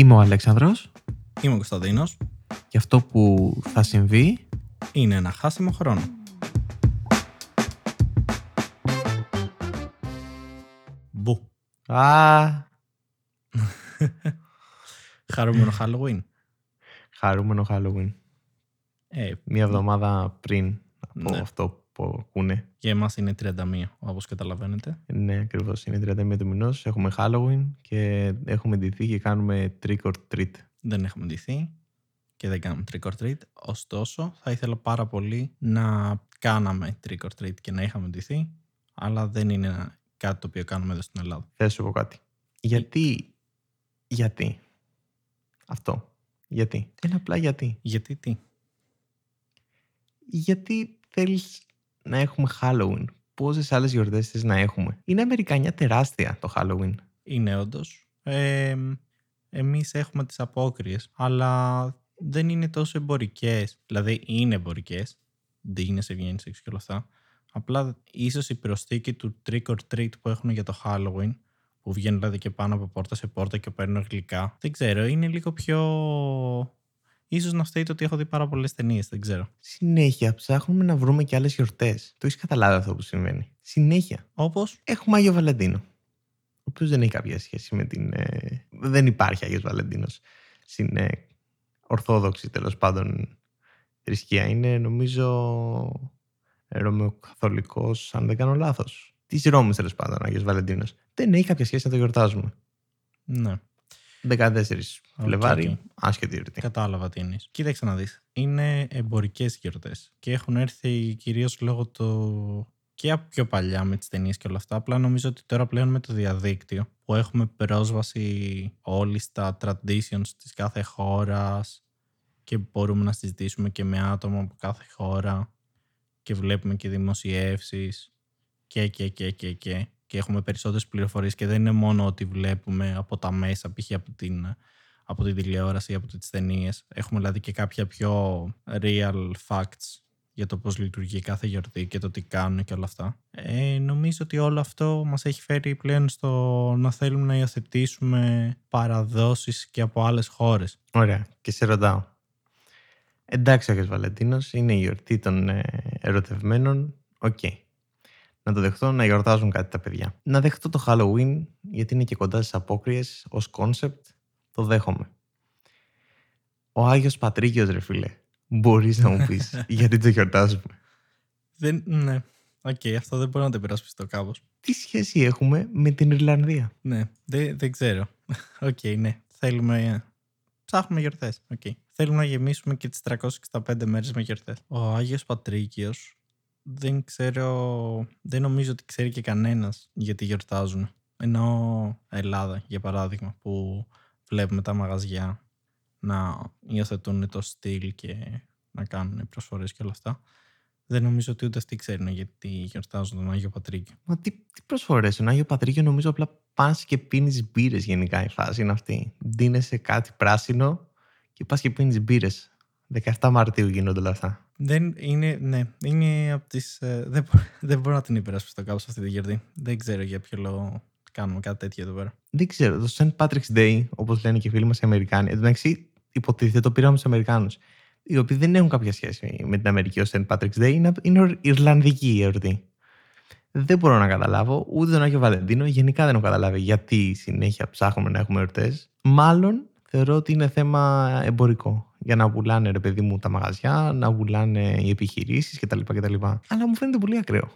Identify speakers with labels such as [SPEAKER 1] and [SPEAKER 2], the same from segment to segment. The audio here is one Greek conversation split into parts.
[SPEAKER 1] Είμαι ο Αλέξανδρος
[SPEAKER 2] Είμαι ο Κωνσταντίνος.
[SPEAKER 1] και αυτό που θα συμβεί
[SPEAKER 2] Είναι ένα χάσιμο χρόνο. Μπου.
[SPEAKER 1] Α,
[SPEAKER 2] Χαρούμενο Halloween.
[SPEAKER 1] χαρούμενο Halloween.
[SPEAKER 2] Ε,
[SPEAKER 1] Μία εβδομάδα πριν από
[SPEAKER 2] Ναι.
[SPEAKER 1] αυτό που ακούνε.
[SPEAKER 2] για εμάς είναι 31, όπως καταλαβαίνετε.
[SPEAKER 1] Ναι, ακριβώς. Είναι 31 του μηνός. Έχουμε Halloween και έχουμε ντυθεί και κάνουμε trick or treat.
[SPEAKER 2] Δεν έχουμε ντυθεί και δεν κάνουμε trick or treat. Ωστόσο, θα ήθελα πάρα πολύ να κάναμε trick or treat και να είχαμε ντυθεί, αλλά δεν είναι ένα- κάτι το οποίο κάνουμε εδώ στην Ελλάδα.
[SPEAKER 1] Θα σου πω κάτι. Γιατί. Γιατί; Αυτό. Γιατί; Είναι απλά γιατί.
[SPEAKER 2] Γιατί τι;
[SPEAKER 1] Γιατί θέλεις να έχουμε Halloween. Πόσες άλλες γιορτές θες να έχουμε; Είναι Αμερικανιά τεράστια το Halloween.
[SPEAKER 2] Είναι όντως. Ε, εμείς έχουμε τις απόκριες, αλλά δεν είναι τόσο εμπορικές. Δηλαδή είναι εμπορικές, ντύνεσαι, βγαίνεις έξω και όλα αυτά. Απλά ίσως η προσθήκη του trick or treat που έχουν για το Halloween, που βγαίνουν δηλαδή και πάνω από πόρτα σε πόρτα και παίρνουν γλυκά, δεν ξέρω, είναι λίγο πιο... Ίσως να φταίει το ότι έχω δει πάρα πολλές ταινίες, δεν ξέρω.
[SPEAKER 1] Συνέχεια ψάχνουμε να βρούμε και άλλες γιορτές. Το έχεις καταλάβει αυτό που συμβαίνει. Συνέχεια.
[SPEAKER 2] Όπως,
[SPEAKER 1] Έχουμε Άγιο Βαλεντίνο. Ο οποίος δεν έχει κάποια σχέση με την. ε, δεν υπάρχει Άγιος Βαλεντίνος στην ε, Ορθόδοξη τέλος πάντων θρησκεία. Είναι νομίζω Ρωμαιοκαθολικός, αν δεν κάνω λάθος. Της Ρώμης τέλος πάντων ο Άγιος Βαλεντίνος. Δεν έχει κάποια σχέση να το γιορτάζουμε.
[SPEAKER 2] ναι,
[SPEAKER 1] 14 Φλεβάρι,
[SPEAKER 2] οκ.
[SPEAKER 1] άσχετη γιορτή.
[SPEAKER 2] Κατάλαβα τι είναι. Κοίταξε να δεις. Είναι εμπορικές γιορτές και έχουν έρθει κυρίως λόγω του και από πιο παλιά με τις ταινίες και όλα αυτά. Απλά νομίζω ότι τώρα πλέον με το διαδίκτυο που έχουμε πρόσβαση όλοι στα traditions της κάθε χώρας και μπορούμε να συζητήσουμε και με άτομα από κάθε χώρα και βλέπουμε και δημοσιεύσεις και και και και και και έχουμε περισσότερες πληροφορίες και δεν είναι μόνο ότι βλέπουμε από τα μέσα π.χ. από την από την τηλεόραση ή από τις ταινίες. Έχουμε δηλαδή και κάποια πιο real facts για το πώς λειτουργεί κάθε γιορτή και το τι κάνουν και όλα αυτά. Ε, νομίζω ότι όλο αυτό μας έχει φέρει πλέον στο να θέλουμε να υιοθετήσουμε παραδόσεις και από άλλες χώρες.
[SPEAKER 1] Ωραία. Και σε ρωτάω. Εντάξει, ο Άγιος Βαλεντίνος είναι η γιορτή των ε, ερωτευμένων. Οκ. Να το δεχτώ να γιορτάζουν κάτι τα παιδιά. Να δεχτώ το Halloween, γιατί είναι και κοντά στις απόκριες, ως κόνσεπτ, το δέχομαι. Ο Άγιος Πατρίκιος, ρε φίλε. Μπορείς να μου πεις γιατί το γιορτάζουμε;
[SPEAKER 2] Δεν, ναι, οκ, αυτό δεν μπορώ να το υπερασπιστώ κάπως.
[SPEAKER 1] Τι σχέση έχουμε με την Ιρλανδία;
[SPEAKER 2] Ναι, δεν, δεν ξέρω. Οκ, ναι. Θέλουμε. ε, Ψάχνουμε γιορτές. Okay. Θέλουμε να γεμίσουμε και τις 365 μέρες με γιορτές. Ο Άγιος Πατρίκιος δεν ξέρω. Δεν νομίζω ότι ξέρει και κανένας γιατί γιορτάζουν. Ενώ Ελλάδα, για παράδειγμα, που βλέπουμε τα μαγαζιά να υιοθετούν το στυλ και να κάνουν προσφορές και όλα αυτά. Δεν νομίζω ότι ούτε αυτοί ξέρουν γιατί γιορτάζουν τον Άγιο Πατρίκιο.
[SPEAKER 1] Μα τι, τι προσφορές, τον Άγιο Πατρίκιο νομίζω απλά πας και πίνεις μπύρες γενικά η φάση είναι αυτή. Δίνεσαι κάτι πράσινο και πας και πίνεις μπύρες. 17 Μαρτίου γίνονται όλα αυτά.
[SPEAKER 2] Δεν είναι, ναι, είναι από τις... ε, δεν, μπο- δεν μπορώ να την υπερασπιστώ κάπως αυτή τη γιορτή. Δεν ξέρω για ποιο λόγο κάνουμε κάτι τέτοιο εδώ πέρα.
[SPEAKER 1] Δεν ξέρω, το St. Patrick's Day, όπως λένε και οι φίλοι μας οι Αμερικάνοι, εν τω μεταξύ υποτίθεται το πήραμε στους Αμερικάνους, οι οποίοι δεν έχουν κάποια σχέση με την Αμερική ως St. Patrick's Day, είναι, είναι Ιρλανδική η εορτή. Δεν μπορώ να καταλάβω ούτε τον Άγιο Βαλεντίνο, γενικά δεν έχω καταλάβει γιατί συνέχεια ψάχνουμε να έχουμε εορτές. Μάλλον θεωρώ ότι είναι θέμα εμπορικό. Για να πουλάνε ρε παιδί μου τα μαγαζιά, να πουλάνε οι επιχειρήσεις κτλ, κτλ. Αλλά μου φαίνεται πολύ ακραίο.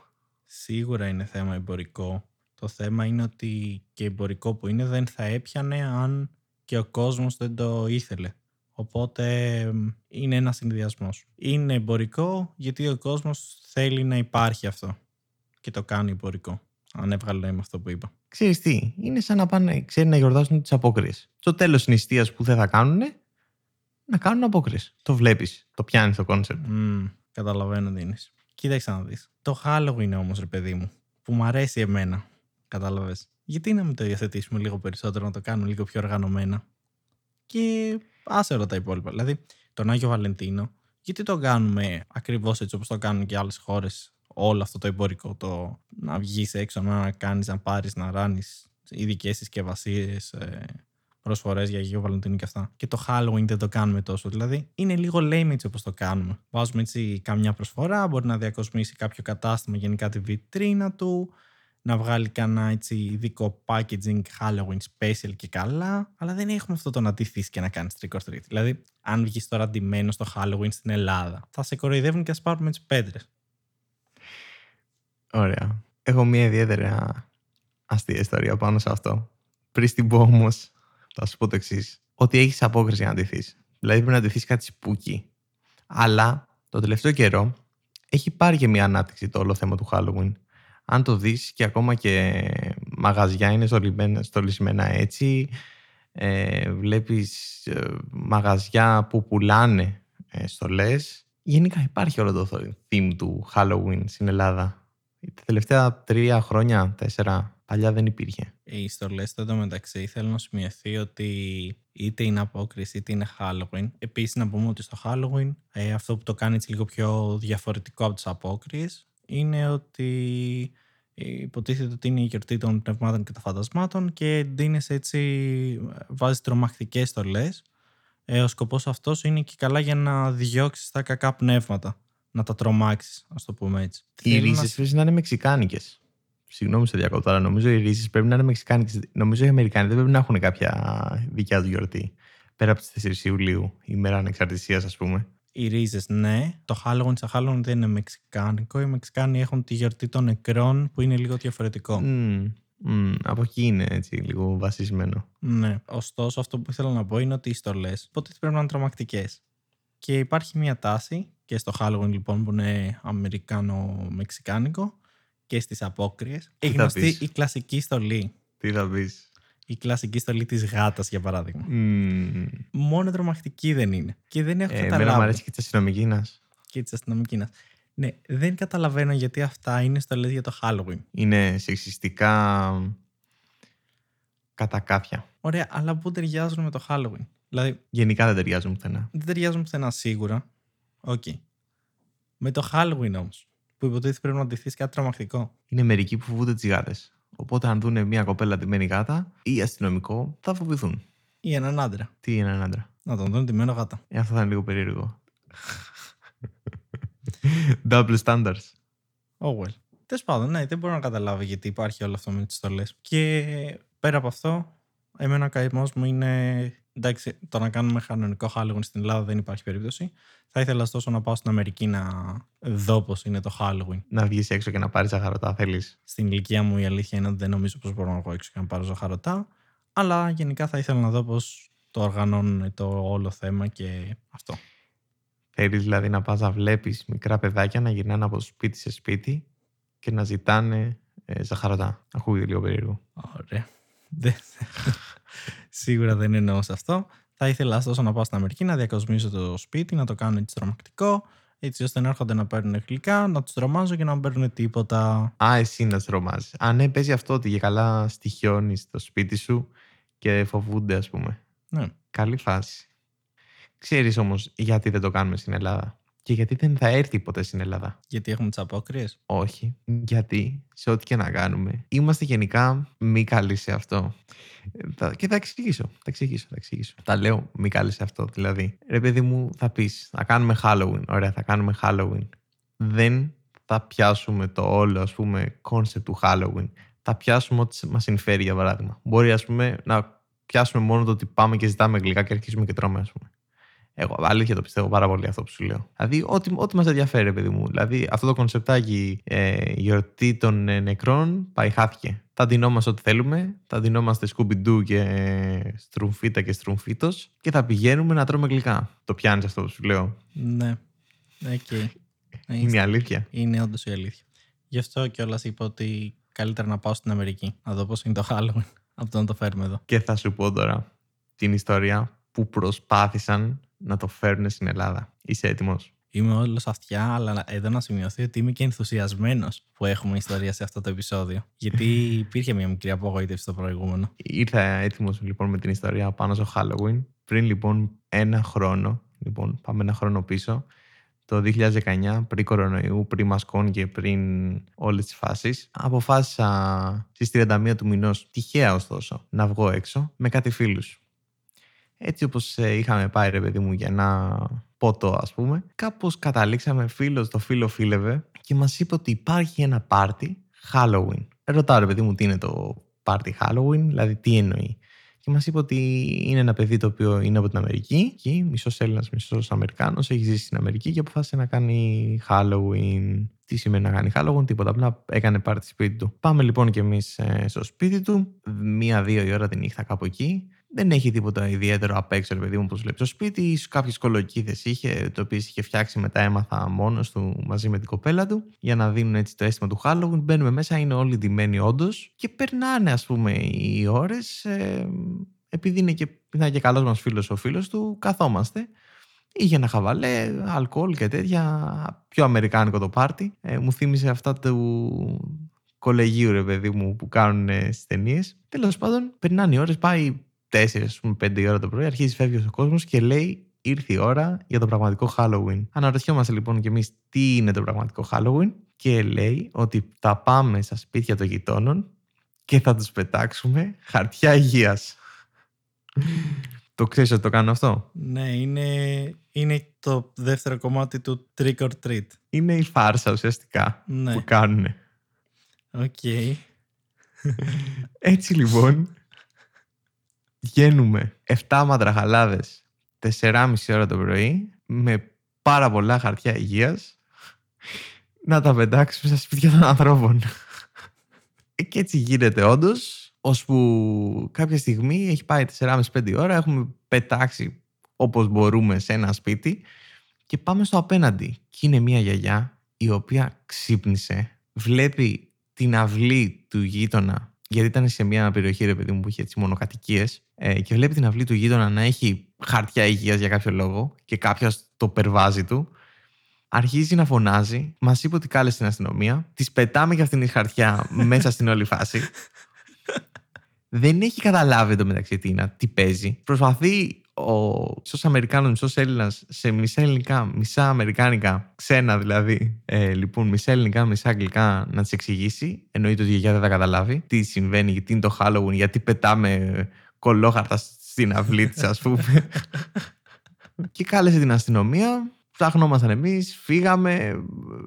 [SPEAKER 2] Σίγουρα είναι θέμα εμπορικό. Το θέμα είναι ότι και εμπορικό που είναι δεν θα έπιανε αν και ο κόσμος δεν το ήθελε. Οπότε εμ, είναι ένας συνδυασμός. Είναι εμπορικό γιατί ο κόσμος θέλει να υπάρχει αυτό. Και το κάνει εμπορικό. Αν έβγαλε με αυτό που είπα.
[SPEAKER 1] Ξέρεις τι, είναι σαν να πάνε, ξέρει να γιορτάσουν τις απόκριες. Στο τέλος τη νηστεία που δεν θα κάνουν, να κάνουν απόκριες. Το βλέπεις, το πιάνεις το κόνσεπτ.
[SPEAKER 2] Μμμ, καταλαβαίνω τι είναι. Κοίταξε να δεις. Το Halloween όμως, ρε παιδί μου, που μου αρέσει εμένα, κατάλαβες. Γιατί να μην το υιοθετήσουμε λίγο περισσότερο, να το κάνουμε λίγο πιο οργανωμένα; Και άσε όλα τα υπόλοιπα. Δηλαδή, τον Άγιο Βαλεντίνο, γιατί το κάνουμε ακριβώς έτσι όπως το κάνουν και άλλες χώρες, όλο αυτό το εμπορικό, το να βγεις έξω, να κάνεις, να πάρεις, να ράνεις ειδικές συσκευασίες, προσφορές για Αγίο Βαλεντίνο και αυτά. Και το Halloween δεν το κάνουμε τόσο. Δηλαδή είναι λίγο lame έτσι όπως το κάνουμε. Βάζουμε έτσι καμιά προσφορά, μπορεί να διακοσμήσει κάποιο κατάστημα γενικά τη βιτρίνα του, να βγάλει κανένα έτσι ειδικό packaging Halloween special και καλά. Αλλά δεν έχουμε αυτό το να ντυθεί και να κάνεις trick or treat. Δηλαδή, αν βγεις τώρα ντυμένος στο Halloween στην Ελλάδα, θα σε κοροϊδεύουν και α πάρουμε τι πέτρες.
[SPEAKER 1] Ωραία. Έχω μια ιδιαίτερα αστεία ιστορία πάνω σε αυτό. Πριν την πω όμως, θα σου πω το εξής. Ότι έχεις απόκριση να ντυθείς. Δηλαδή πρέπει να ντυθείς κάτι σπούκι. Αλλά το τελευταίο καιρό έχει πάρει και μια ανάπτυξη το όλο θέμα του Halloween. Αν το δεις και ακόμα και μαγαζιά είναι στολισμένα έτσι, ε, βλέπεις ε, μαγαζιά που πουλάνε ε, στολές. Γενικά υπάρχει όλο το theme του Halloween στην Ελλάδα. Τα τελευταία τρία χρόνια, τέσσερα, παλιά δεν υπήρχε.
[SPEAKER 2] Οι στολές εδώ μεταξύ θέλω να σημειωθεί ότι είτε είναι απόκριση είτε είναι Halloween. Επίσης να πούμε ότι στο Halloween ε, αυτό που το κάνει έτσι λίγο πιο διαφορετικό από τις απόκριες είναι ότι υποτίθεται ότι είναι η γιορτή των πνευμάτων και των φαντασμάτων και ντύνεσαι έτσι, βάζεις τρομακτικές στολές. Ε, ο σκοπός αυτός είναι και καλά για να διώξεις τα κακά πνεύματα. Να τα τρομάξεις, ας το πούμε έτσι.
[SPEAKER 1] Οι ρίζες να... πρέπει να είναι μεξικάνικες. Συγγνώμη σε διακόπτω, αλλά νομίζω οι ρίζες πρέπει να είναι μεξικάνικες. Νομίζω οι Αμερικάνοι δεν πρέπει να έχουν κάποια δικιά του γιορτή. Πέρα από τις 4 Ιουλίου, η μέρα ανεξαρτησίας, ας πούμε.
[SPEAKER 2] Οι ρίζες, ναι. Το Halloween σαν Halloween δεν είναι μεξικάνικο. Οι Μεξικάνοι έχουν τη γιορτή των νεκρών που είναι λίγο διαφορετικό.
[SPEAKER 1] Mm, mm, από εκεί είναι έτσι λίγο βασισμένο.
[SPEAKER 2] Ναι. Ωστόσο, αυτό που ήθελα να πω είναι ότι οι στολές ποτέ πρέπει να είναι τρομακτικές. Και υπάρχει μια τάση και στο Halloween λοιπόν που είναι Αμερικάνο-Μεξικάνικο και στις απόκριες. Έχει γνωστή η κλασική στολή.
[SPEAKER 1] Τι θα πεις;
[SPEAKER 2] Η κλασική στολή της γάτας, για παράδειγμα. Mm. Μόνο τρομακτική δεν είναι. Και δεν έχω ε, καταλάβει.
[SPEAKER 1] Εμένα μου αρέσει και της αστυνομικής
[SPEAKER 2] Και της αστυνομικής Ναι, δεν καταλαβαίνω γιατί αυτά είναι στολές για το Halloween.
[SPEAKER 1] Είναι σεξιστικά κατά κάποια.
[SPEAKER 2] Ωραία, αλλά πού ταιριάζουν με το Halloween; Δηλαδή,
[SPEAKER 1] Γενικά δεν ταιριάζουν πουθενά.
[SPEAKER 2] Δεν ταιριάζουν πουθενά σίγουρα. OK. Okay. Με το Halloween όμως, που υποτίθεται πρέπει να ντυθεί κάτι τρομακτικό.
[SPEAKER 1] Είναι μερικοί που φοβούνται τις γάτες. Οπότε, αν δουν μια κοπέλα ντυμένη γάτα ή αστυνομικό, θα φοβηθούν.
[SPEAKER 2] Ή έναν άντρα.
[SPEAKER 1] Τι είναι έναν άντρα;
[SPEAKER 2] Να τον δουν ντυμένο γάτα.
[SPEAKER 1] Ε, αυτό θα είναι λίγο περίεργο. Double standards.
[SPEAKER 2] Oh well. Τέλος πάντων, ναι, δεν μπορώ να καταλάβω γιατί υπάρχει όλο αυτό με τις στολές. Και πέρα από αυτό, εμένα ο καημός μου είναι εντάξει, το να κάνουμε κανονικό Halloween στην Ελλάδα δεν υπάρχει περίπτωση. Θα ήθελα ωστόσο να πάω στην Αμερική να δω πώς είναι το Halloween.
[SPEAKER 1] Να βγεις έξω και να πάρεις ζαχαρωτά, θέλεις.
[SPEAKER 2] Στην ηλικία μου η αλήθεια είναι ότι δεν νομίζω πως μπορώ να βγω έξω και να πάρω ζαχαρωτά. Αλλά γενικά θα ήθελα να δω πώς το οργανώνουν το όλο θέμα και αυτό.
[SPEAKER 1] Θέλεις δηλαδή να πας να βλέπεις μικρά παιδάκια να γυρνάνε από σπίτι σε σπίτι και να ζητάνε ε, ζαχαρωτά. Ακούγεται λίγο περίεργο.
[SPEAKER 2] Ωραία. Σίγουρα δεν εννοώ σε αυτό. Θα ήθελα ωστόσο να πάω στην Αμερική, να διακοσμήσω το σπίτι, να το κάνω έτσι τρομακτικό, έτσι ώστε να έρχονται να παίρνουν γλυκά, να τους τρομάζω και να μην παίρνουν τίποτα.
[SPEAKER 1] Α, εσύ να τους τρομάζεις. Α, ναι, παίζει αυτό ότι για καλά στοιχιώνει το σπίτι σου και φοβούνται, ας πούμε.
[SPEAKER 2] Ναι.
[SPEAKER 1] Καλή φάση. Ξέρεις όμως γιατί δεν το κάνουμε στην Ελλάδα. Και γιατί δεν θα έρθει ποτέ στην Ελλάδα;
[SPEAKER 2] Γιατί έχουμε τις απόκριες;
[SPEAKER 1] Όχι. Γιατί; Σε ό,τι και να κάνουμε, είμαστε γενικά μη καλοί σε αυτό. Και θα εξηγήσω. Θα εξηγήσω. Θα εξηγήσω. Τα λέω μη καλοί σε αυτό. Δηλαδή, ρε παιδί μου, θα πεις, θα κάνουμε Halloween. Ωραία, θα κάνουμε Halloween. Δεν θα πιάσουμε το όλο, ας πούμε, κόνσεπτ του Halloween. Θα πιάσουμε ό,τι μας συμφέρει, για παράδειγμα. Μπορεί, ας πούμε, να πιάσουμε μόνο το ότι πάμε και ζητάμε γλυκά και αρχίζουμε και τρώμε, ας πούμε. Εγώ αλήθεια το πιστεύω πάρα πολύ αυτό που σου λέω. Δηλαδή, ό,τι, ό,τι μας ενδιαφέρει, παιδί μου. Δηλαδή, αυτό το κονσεπτάκι ε, γιορτή των ε, νεκρών πάει, χάθηκε. Θα ντυνόμαστε ό,τι θέλουμε. Θα ντυνόμαστε σκουμπιντού και ε, στρουμφίτα και στρουμφίτος και θα πηγαίνουμε να τρώμε γλυκά. Το πιάνεις αυτό που σου λέω.
[SPEAKER 2] Ναι. Okay.
[SPEAKER 1] Είναι η αλήθεια.
[SPEAKER 2] Είναι όντως η αλήθεια. Γι' αυτό κιόλας είπα ότι καλύτερα να πάω στην Αμερική. Να δω πώς είναι το Halloween από το να το φέρουμε εδώ.
[SPEAKER 1] Και θα σου πω τώρα την ιστορία που προσπάθησαν να το φέρουν στην Ελλάδα. Είσαι έτοιμος;
[SPEAKER 2] Είμαι όλος αυτιά, αλλά εδώ να σημειωθεί ότι είμαι και ενθουσιασμένος που έχουμε ιστορία σε αυτό το επεισόδιο. Γιατί υπήρχε μια μικρή απογοήτευση στο προηγούμενο.
[SPEAKER 1] Ήρθα έτοιμος λοιπόν με την ιστορία πάνω στο Halloween. Πριν λοιπόν ένα χρόνο, λοιπόν πάμε ένα χρόνο πίσω, το 2019, πριν κορονοϊού, πριν μασκών και πριν όλες τις φάσεις, αποφάσισα στις 31 του μηνός, τυχαία ωστόσο, να βγω έξω με κάτι φίλους Έτσι όπως ε, είχαμε πάει ρε παιδί μου για ένα ποτό ας πούμε, κάπως καταλήξαμε φίλος το φίλο φίλευε και μας είπε ότι υπάρχει ένα πάρτι Halloween. Ρωτάω ρε παιδί μου τι είναι το πάρτι Halloween, δηλαδή τι εννοεί. Και μας είπε ότι είναι ένα παιδί το οποίο είναι από την Αμερική, και μισός Έλληνας, μισός Αμερικάνος, έχει ζήσει στην Αμερική και αποφάσισε να κάνει Halloween. Τι σημαίνει να κάνει Halloween, τίποτα. Απλά έκανε πάρτι σπίτι του. Πάμε λοιπόν κι εμείς ε, στο σπίτι του, μία-δύο η ώρα τη νύχτα κάπου εκεί. Δεν έχει τίποτα ιδιαίτερο απ' έξω, παιδί μου, που βλέπει στο σπίτι. σω κάποιες κολοκύθες είχε, το οποίος είχε φτιάξει μετά, έμαθα μόνος του μαζί με την κοπέλα του, για να δίνουν έτσι το αίσθημα του Halloween. Μπαίνουμε μέσα, είναι όλοι ντυμένοι όντως και περνάνε, ας πούμε, οι ώρες. Ε, επειδή είναι και, είναι και καλός μας φίλος ο φίλος του, καθόμαστε. Είχε ένα χαβαλέ, αλκοόλ και τέτοια. Πιο αμερικάνικο το πάρτι. Ε, μου θύμισε αυτά του κολεγίου, ρε παιδί μου, που κάνουν στις ταινίες. Τέλος πάντων, περνάνε οι ώρες, πάει 4, ας πούμε, 5 η ώρα το πρωί, αρχίζει φεύγει ο κόσμος και λέει ήρθε η ώρα για το πραγματικό Halloween. Αναρωτιόμαστε λοιπόν κι εμείς τι είναι το πραγματικό Halloween και λέει ότι θα πάμε στα σπίτια των γειτόνων και θα τους πετάξουμε χαρτιά υγείας. το ξέρεις ότι το κάνω αυτό;
[SPEAKER 2] Ναι, είναι, είναι το δεύτερο κομμάτι του Trick or Treat.
[SPEAKER 1] Είναι η φάρσα ουσιαστικά
[SPEAKER 2] Ναι.
[SPEAKER 1] που κάνουν.
[SPEAKER 2] Οκ.
[SPEAKER 1] Έτσι λοιπόν βγαίνουμε 7 μαντραχαλάδες 4,5 ώρα το πρωί με πάρα πολλά χαρτιά υγείας να τα πετάξουμε στα σπίτια των ανθρώπων. Ε, Και έτσι γίνεται όντως, ώσπου κάποια στιγμή έχει πάει 4,5-5 ώρα, έχουμε πετάξει όπως μπορούμε σε ένα σπίτι και πάμε στο απέναντι. Και είναι μια γιαγιά η οποία ξύπνησε, βλέπει την αυλή του γείτονα, γιατί ήταν σε μια περιοχή, ρε παιδί μου, που είχε έτσι μονοκατοικίες, ε, και βλέπει την αυλή του γείτονα να έχει χαρτιά υγείας για κάποιο λόγο και κάποιος το περβάζι του. Αρχίζει να φωνάζει, μας είπε ότι κάλεσε την αστυνομία, τη πετάμε για αυτήν τη χαρτιά μέσα στην όλη φάση. Δεν έχει καταλάβει εντωμεταξύ τι, είναι, τι παίζει. Προσπαθεί ο μισός Αμερικάνος, μισός Έλληνας σε μισά ελληνικά, μισά Αμερικάνικα, ξένα δηλαδή, ε, λοιπόν, μισά ελληνικά, μισά αγγλικά να τη εξηγήσει. Εννοείται ότι η γιαγιά δεν θα καταλάβει τι συμβαίνει, γιατί είναι το Halloween, γιατί πετάμε κολόχαρτα στην αυλή τη, ας πούμε. και κάλεσε την αστυνομία. Ψάχνομασταν εμείς, φύγαμε,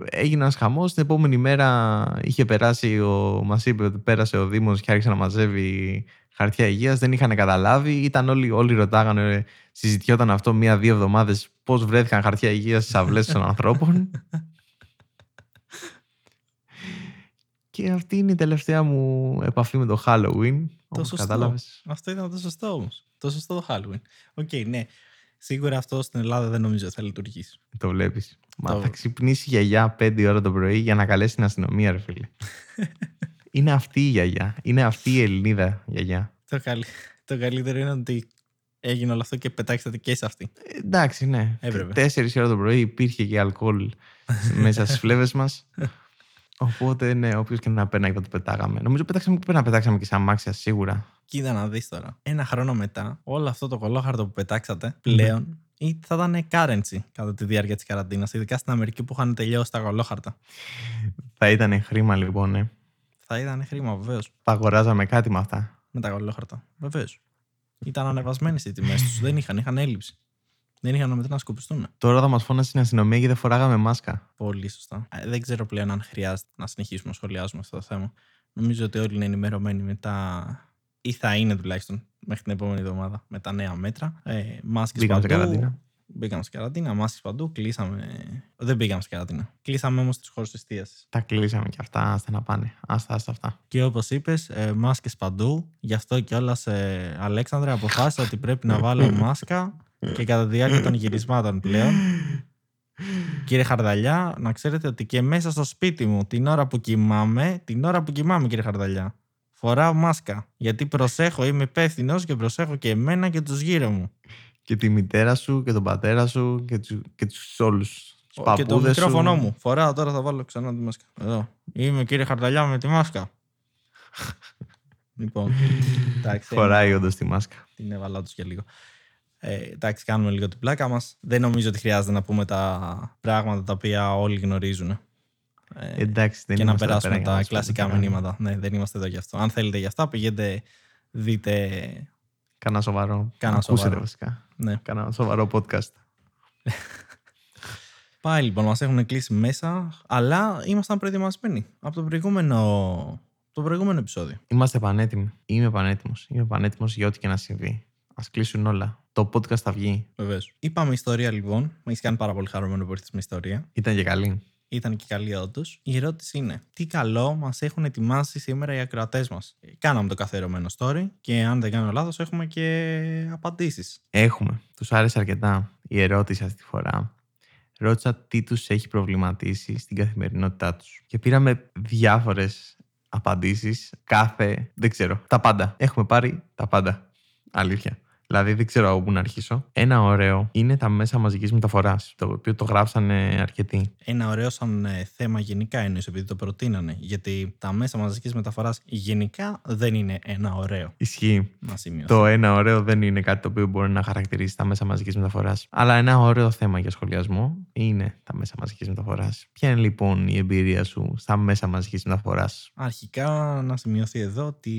[SPEAKER 1] έγινε ένας χαμός. Την επόμενη μέρα είχε περάσει, ο, μας είπε ότι πέρασε ο Δήμος και άρχισε να μαζεύει χαρτιά υγείας. Δεν είχαν καταλάβει. Ήταν όλοι, όλοι ρωτάγανε, συζητιόταν αυτό μία-δύο εβδομάδες πώς βρέθηκαν χαρτιά υγείας στις αυλές των ανθρώπων. και αυτή είναι η τελευταία μου επαφή με το Halloween.
[SPEAKER 2] Το
[SPEAKER 1] Όπως
[SPEAKER 2] σωστό.
[SPEAKER 1] κατάλαβες.
[SPEAKER 2] Αυτό ήταν το σωστό όμως. Το σωστό το Halloween. OK, ναι. Σίγουρα αυτό στην Ελλάδα δεν νομίζω ότι θα λειτουργήσει.
[SPEAKER 1] Το βλέπεις. Μα
[SPEAKER 2] Το-
[SPEAKER 1] θα ξυπνήσει η γιαγιά 5 ώρα το πρωί για να καλέσει την αστυνομία, ρε φίλε. είναι αυτή η γιαγιά. Είναι αυτή η Ελληνίδα γιαγιά.
[SPEAKER 2] Το, καλύ... το καλύτερο είναι ότι έγινε όλο αυτό και πετάξατε και σε αυτή.
[SPEAKER 1] Ε, εντάξει, ναι.
[SPEAKER 2] Έπρεπε.
[SPEAKER 1] Τέσσερις ώρα το πρωί υπήρχε και αλκοόλ μέσα στις φλέβες μας. Οπότε, ναι, όποιος και να πέρναγε θα το πετάγαμε. Νομίζω πετάξαμε, πρέπει να πετάξαμε και σε αμάξια σίγουρα.
[SPEAKER 2] Κοίτα να δεις τώρα. Ένα χρόνο μετά, όλο αυτό το κολόχαρτο που πετάξατε πλέον ή θα ήταν currency κατά τη διάρκεια της καραντίνας. Ειδικά στην Αμερική που είχαν τελειώσει τα κολόχαρτα.
[SPEAKER 1] Θα ήταν χρήμα λοιπόν, ναι.
[SPEAKER 2] Θα ήταν χρήμα, βεβαίως.
[SPEAKER 1] Θα αγοράζαμε κάτι με αυτά.
[SPEAKER 2] Με τα κολόχαρτα. Βεβαίως. Ήταν ανεβασμένες οι τιμές τους. δεν είχαν, είχαν έλλειψη. Δεν είχαν μετά να σκοπιστούν.
[SPEAKER 1] Τώρα θα μας φώνασε στην αστυνομία γιατί δεν φοράγαμε μάσκα.
[SPEAKER 2] Πολύ σωστά. Ε, Δεν ξέρω πλέον αν χρειάζεται να συνεχίσουμε να σχολιάζουμε αυτό το θέμα. Νομίζω ότι όλοι είναι ενημερωμένοι μετά, ή θα είναι τουλάχιστον μέχρι την επόμενη εβδομάδα με τα νέα μέτρα. Ε, μάσκες
[SPEAKER 1] Μπήκαμε σε
[SPEAKER 2] παντού.
[SPEAKER 1] καραντίνα.
[SPEAKER 2] Μπήκαμε σε καραντίνα, μάσκες παντού, κλείσαμε. Δεν πήγαμε σε καραντίνα. Κλείσαμε όμως του χώρου εστίαση.
[SPEAKER 1] Τα κλείσαμε και αυτά, άστα να πάνε. Άστα, άστα αυτά.
[SPEAKER 2] Και όπως είπες, ε, μάσκες παντού. Γι' αυτό κιόλας, ε, Αλέξανδρε, αποφάσισα ότι πρέπει να βάλω μάσκα και κατά τη διάρκεια των γυρισμάτων πλέον. Κύριε Χαρδαλιά, να ξέρετε ότι και μέσα στο σπίτι μου την ώρα που κοιμάμαι, την ώρα που κοιμάμαι, κύριε Χαρδαλιά, φοράω μάσκα. Γιατί προσέχω, είμαι υπεύθυνος και προσέχω και εμένα και τους γύρω μου.
[SPEAKER 1] Και τη μητέρα σου και τον πατέρα σου και, τους, και τους όλους. Τους
[SPEAKER 2] και το
[SPEAKER 1] παππούδες σου.
[SPEAKER 2] μικρόφωνο μου. Φοράω τώρα, θα βάλω ξανά τη μάσκα. Εδώ. Είμαι κύριε Χαρδαλιά με τη μάσκα. λοιπόν. εντάξει,
[SPEAKER 1] Φοράει όντως τη μάσκα.
[SPEAKER 2] την έβαλα του για λίγο. Ε, εντάξει, κάνουμε λίγο την πλάκα μας. Δεν νομίζω ότι χρειάζεται να πούμε τα πράγματα τα οποία όλοι γνωρίζουν. Ε,
[SPEAKER 1] Εντάξει, δεν
[SPEAKER 2] και να
[SPEAKER 1] είμαστε εδώ
[SPEAKER 2] περάσουμε
[SPEAKER 1] πέρα για
[SPEAKER 2] τα
[SPEAKER 1] να μας
[SPEAKER 2] κλασικά
[SPEAKER 1] πούμε
[SPEAKER 2] μηνύματα. Ναι, δεν είμαστε εδώ γι' αυτό. Αν θέλετε γι' αυτά, πηγαίνετε, δείτε
[SPEAKER 1] Κάνα σοβαρό.
[SPEAKER 2] Κάνα
[SPEAKER 1] Ακούσετε
[SPEAKER 2] σοβαρό.
[SPEAKER 1] βασικά.
[SPEAKER 2] Ναι.
[SPEAKER 1] Κάνα σοβαρό podcast.
[SPEAKER 2] Πάει λοιπόν, μας έχουν κλείσει μέσα, αλλά ήμασταν προετοιμασμένοι από το προηγούμενο, το προηγούμενο επεισόδιο.
[SPEAKER 1] Είμαστε πανέτοιμοι. Είμαι πανέτοιμος. Είμαι πανέτοιμος για ό,τι και να συμβεί. Α κλείσουν όλα. Το podcast θα βγει.
[SPEAKER 2] Βεβαίως. Είπαμε ιστορία λοιπόν. Με έχεις κάνει πάρα πολύ χαρούμενο που ήρθε με ιστορία.
[SPEAKER 1] Ήταν και καλή.
[SPEAKER 2] Ήταν και καλή όντως. Η ερώτηση είναι: Τι καλό μας έχουν ετοιμάσει σήμερα οι ακροατές μας; Κάναμε το καθιερωμένο story και αν δεν κάνω λάθος, έχουμε και απαντήσεις.
[SPEAKER 1] Έχουμε. Τους άρεσε αρκετά η ερώτηση αυτή τη φορά. Ρώτησα τι τους έχει προβληματίσει στην καθημερινότητά τους. Και πήραμε διάφορες απαντήσεις. Κάθε. Δεν ξέρω. Τα πάντα. Έχουμε πάρει τα πάντα. Αλήθεια. Δηλαδή δεν ξέρω από πού να αρχίσω. Ένα ωραίο είναι τα μέσα μαζικής μεταφοράς, το οποίο το γράψανε αρκετοί.
[SPEAKER 2] Ένα ωραίο σαν ε, θέμα γενικά εννοείς επειδή το προτείνανε. Γιατί τα μέσα μαζικής μεταφοράς γενικά δεν είναι ένα ωραίο.
[SPEAKER 1] Ισχύει.
[SPEAKER 2] Να σημειώσω.
[SPEAKER 1] Το ένα ωραίο δεν είναι κάτι το οποίο μπορεί να χαρακτηρίσει τα μέσα μαζικής μεταφοράς. Αλλά ένα ωραίο θέμα για σχολιασμό είναι τα μέσα μαζικής μεταφοράς. Ποια είναι λοιπόν η εμπειρία σου στα μέσα μαζικής μεταφοράς,
[SPEAKER 2] Αρχικά να σημειωθεί εδώ ότι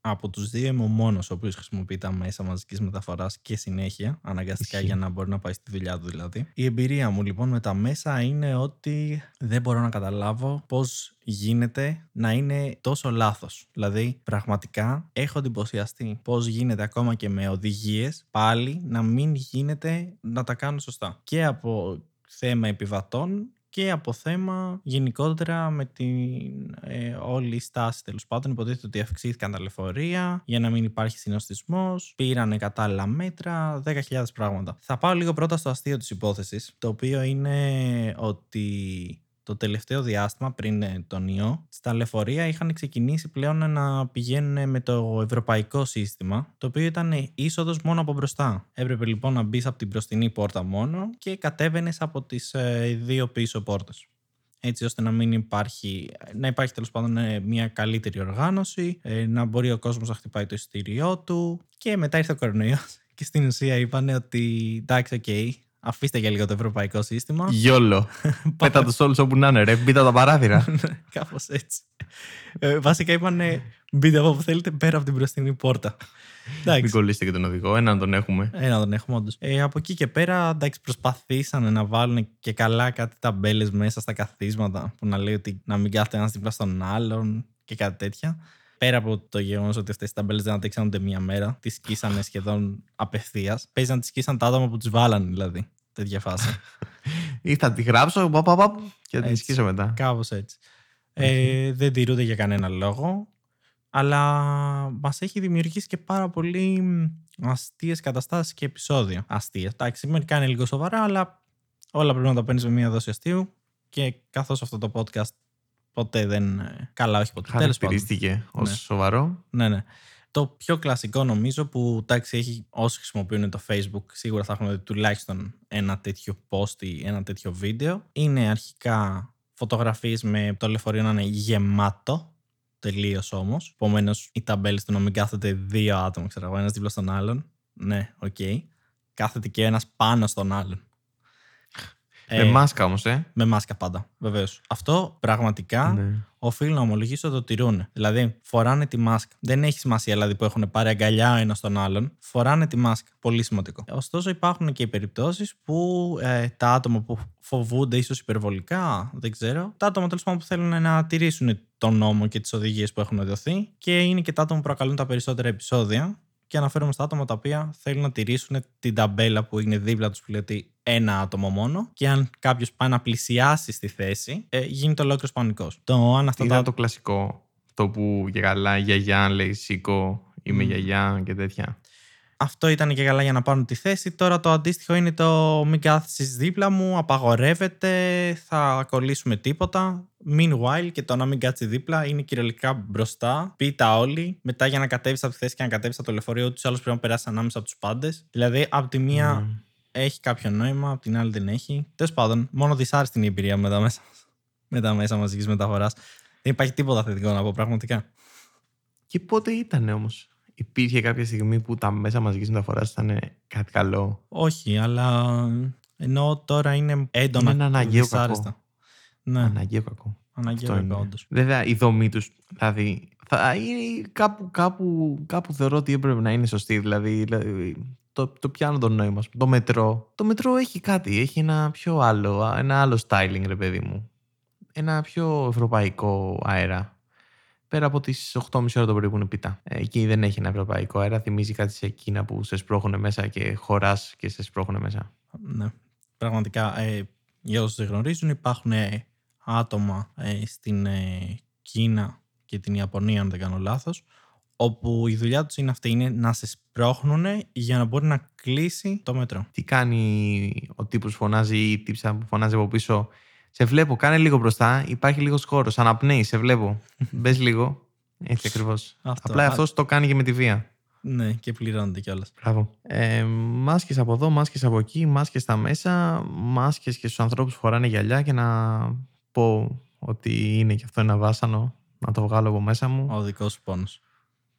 [SPEAKER 2] από τους δύο είμαι ο μόνος ο οποίος χρησιμοποιεί τα μέσα μαζικής μεταφοράς και συνέχεια, αναγκαστικά
[SPEAKER 1] Ισχύει.
[SPEAKER 2] για να μπορεί να πάει στη δουλειά του δηλαδή. Η εμπειρία μου λοιπόν με τα μέσα είναι ότι δεν μπορώ να καταλάβω πώς γίνεται να είναι τόσο λάθος. Δηλαδή πραγματικά έχω εντυπωσιαστεί πώς γίνεται ακόμα και με οδηγίες πάλι να μην γίνεται να τα κάνουν σωστά. Και από θέμα επιβατών και από θέμα γενικότερα με την ε, όλη η στάση τέλος πάντων. Υποτίθεται ότι αυξήθηκαν τα λεωφορεία για να μην υπάρχει συνοστισμός, πήρανε κατάλληλα μέτρα, 10.000 πράγματα. Θα πάω λίγο πρώτα στο αστείο της υπόθεσης, το οποίο είναι ότι το τελευταίο διάστημα πριν ε, τον ιό, στα λεωφορεία είχαν ξεκινήσει πλέον να πηγαίνουν με το ευρωπαϊκό σύστημα, το οποίο ήταν είσοδος μόνο από μπροστά. Έπρεπε λοιπόν να μπεις από την μπροστινή πόρτα μόνο και κατέβαινες από τις δύο πίσω πόρτες. Έτσι ώστε να μην υπάρχει, να υπάρχει τέλος πάντων ε, μια καλύτερη οργάνωση, ε, να μπορεί ο κόσμος να χτυπάει το εισιτήριό του. Και μετά ήρθε ο κορονοϊός και στην ουσία είπαν ότι εντάξει, οκ, αφήστε για λίγο το ευρωπαϊκό σύστημα.
[SPEAKER 1] YOLO. Πέτα τους όλους όπου να είναι, ρε. Μπείτε από τα παράθυρα.
[SPEAKER 2] Κάπως έτσι. Ε, βασικά είπαν μπείτε από όπου θέλετε πέρα από την μπροστινή πόρτα.
[SPEAKER 1] Μην
[SPEAKER 2] Εντάξει.
[SPEAKER 1] κολλήσετε και τον οδηγό. Έναν τον έχουμε.
[SPEAKER 2] Ένα τον έχουμε όντως. Ε, από εκεί και πέρα, εντάξει, προσπαθήσανε να βάλουν και καλά κάτι ταμπέλες μέσα στα καθίσματα που να λέει ότι να μην κάθεται ένας δίπλα στον άλλον και κάτι τέτοια. Πέρα από το γεγονός ότι αυτές οι ταμπέλες δεν αντέξαν ούτε μία μέρα, τις σκίσανε σχεδόν απευθείας. Παίζει να τις σκίσαν τα άτομα που τις βάλανε, δηλαδή. Τέτοια φάση.
[SPEAKER 1] Ή θα τη γράψω παπ, παπ, παπ, και θα την
[SPEAKER 2] Έτσι.
[SPEAKER 1] σκίσω μετά.
[SPEAKER 2] Κάπως έτσι. Ε, δεν τηρούνται για κανένα λόγο. Αλλά μας έχει δημιουργήσει και πάρα πολύ αστείες καταστάσεις και επεισόδια. Αστεία. Εντάξει, μερικά είναι λίγο σοβαρά, αλλά όλα πρέπει να τα παίρνεις με μία δόση αστείου. Και καθώς αυτό το podcast ποτέ δεν. ε, Καλά, όχι ποτέ. Τέλος πάντων.
[SPEAKER 1] Χαρακτηρίστηκε ως
[SPEAKER 2] Ναι.
[SPEAKER 1] σοβαρό.
[SPEAKER 2] Ναι, ναι. Το πιο κλασικό νομίζω που εντάξει, έχει, όσοι χρησιμοποιούν το Facebook σίγουρα θα έχουν δει τουλάχιστον ένα τέτοιο post ή ένα τέτοιο βίντεο. Είναι αρχικά φωτογραφίες με το λεωφορείο να είναι γεμάτο. Τελείως όμως. Επομένως, οι ταμπέλες του να μην κάθεται δύο άτομα, ξέρω εγώ, ένας δίπλα στον άλλον. Ναι, οκ. Κάθεται και ένας πάνω στον άλλον.
[SPEAKER 1] Με μάσκα όμως, ε.
[SPEAKER 2] με μάσκα πάντα, βεβαίως. Αυτό πραγματικά
[SPEAKER 1] Ναι.
[SPEAKER 2] οφείλω να ομολογήσω ότι το τηρούν. Δηλαδή, φοράνε τη μάσκα. Δεν έχει σημασία δηλαδή που έχουν πάρει αγκαλιά ο ένας τον άλλον. Φοράνε τη μάσκα. Πολύ σημαντικό. Ωστόσο, υπάρχουν και οι περιπτώσεις που ε, τα άτομα που φοβούνται ίσως υπερβολικά, δεν ξέρω, τα άτομα τέλος πάντων που θέλουν να τηρήσουν τον νόμο και τις οδηγίες που έχουν δοθεί και είναι και τα άτομα που προκαλούν τα περισσότερα επεισόδια. Και αναφέρομαι στα άτομα τα οποία θέλουν να τηρήσουν την ταμπέλα που είναι δίπλα τους που λέει ότι ένα άτομο μόνο. Και αν κάποιος πάει να πλησιάσει στη θέση, ε, γίνεται ολόκληρος πανικός. Το αν αυτά
[SPEAKER 1] Ήταν
[SPEAKER 2] τα
[SPEAKER 1] το κλασικό. Το που για καλά η γιαγιά λέει σήκω, είμαι
[SPEAKER 2] Μμ.
[SPEAKER 1] γιαγιά και τέτοια.
[SPEAKER 2] Αυτό ήταν και καλά για να πάρουν τη θέση. Τώρα το αντίστοιχο είναι το μην κάθεσαι δίπλα μου, απαγορεύεται, θα κολλήσουμε τίποτα. Meanwhile και το να μην κάτσεις δίπλα είναι κυριολεκτικά μπροστά. Πίτα όλοι. Μετά για να κατέβεις από τη θέση και να κατέβεις από το λεωφορείο, ούτω ή άλλω πρέπει να περάσεις ανάμεσα από τους πάντες. Δηλαδή, από τη μία
[SPEAKER 1] Μμ.
[SPEAKER 2] έχει κάποιο νόημα, από την άλλη δεν έχει. Τέλος πάντων, μόνο δυσάρεστη είναι η εμπειρία με τα μέσα, με τα μέσα μαζικής μεταφοράς. Δεν υπάρχει τίποτα θετικό να πω πραγματικά.
[SPEAKER 1] Και πότε ήταν όμως; Υπήρχε κάποια στιγμή που τα μέσα μαζικής μεταφοράς ήταν κάτι καλό;
[SPEAKER 2] Όχι, αλλά ενώ τώρα είναι έντονα
[SPEAKER 1] Είναι ένα αναγκαίο
[SPEAKER 2] δυσάρεστα. Ναι,
[SPEAKER 1] Αναγκαίο κακό.
[SPEAKER 2] Αναγκαίο
[SPEAKER 1] είναι.
[SPEAKER 2] όντως.
[SPEAKER 1] Βέβαια, η δομή τους, δηλαδή, θα είναι κάπου, κάπου, κάπου θεωρώ ότι έπρεπε να είναι σωστή. Δηλαδή, δηλαδή το, το πιάνω το νόημα. Το μετρό. Το μετρό έχει κάτι. Έχει ένα πιο άλλο, ένα άλλο styling, ρε παιδί μου. Ένα πιο ευρωπαϊκό αέρα. Πέρα από τις 8.30 ώρα το πρωί που είναι πίτα. Ε, Εκεί δεν έχει ένα ευρωπαϊκό αέρα. Θυμίζει κάτι σε εκείνα που σε σπρώχουν μέσα και χωράς και σε σπρώχουν μέσα.
[SPEAKER 2] Ναι. Πραγματικά, ε, για όσους δεν γνωρίζουν, υπάρχουν ε, άτομα ε, στην ε, Κίνα και την Ιαπωνία, αν δεν κάνω λάθος, όπου η δουλειά τους είναι αυτή, είναι να σε σπρώχνουν για να μπορεί να κλείσει το μετρό.
[SPEAKER 1] Τι κάνει ο τύπος που φωνάζει ή η τύψα που φωνάζει από πίσω. Σε βλέπω, κάνε λίγο μπροστά. Υπάρχει λίγος χώρος. Αναπνέει, σε βλέπω. Μπες λίγο. Έτσι ακριβώς.
[SPEAKER 2] Αυτό.
[SPEAKER 1] Απλά
[SPEAKER 2] Α,
[SPEAKER 1] αυτός το κάνει και με τη βία.
[SPEAKER 2] Ναι, και πληρώνεται κιόλας.
[SPEAKER 1] Μπράβο. Ε, μάσκες από εδώ, μάσκες από εκεί, μάσκες στα μέσα, μάσκες και στους ανθρώπους που φοράνε γυαλιά και να πω ότι είναι και αυτό ένα βάσανο, να το βγάλω από μέσα μου.
[SPEAKER 2] Ο δικός σου πόνος.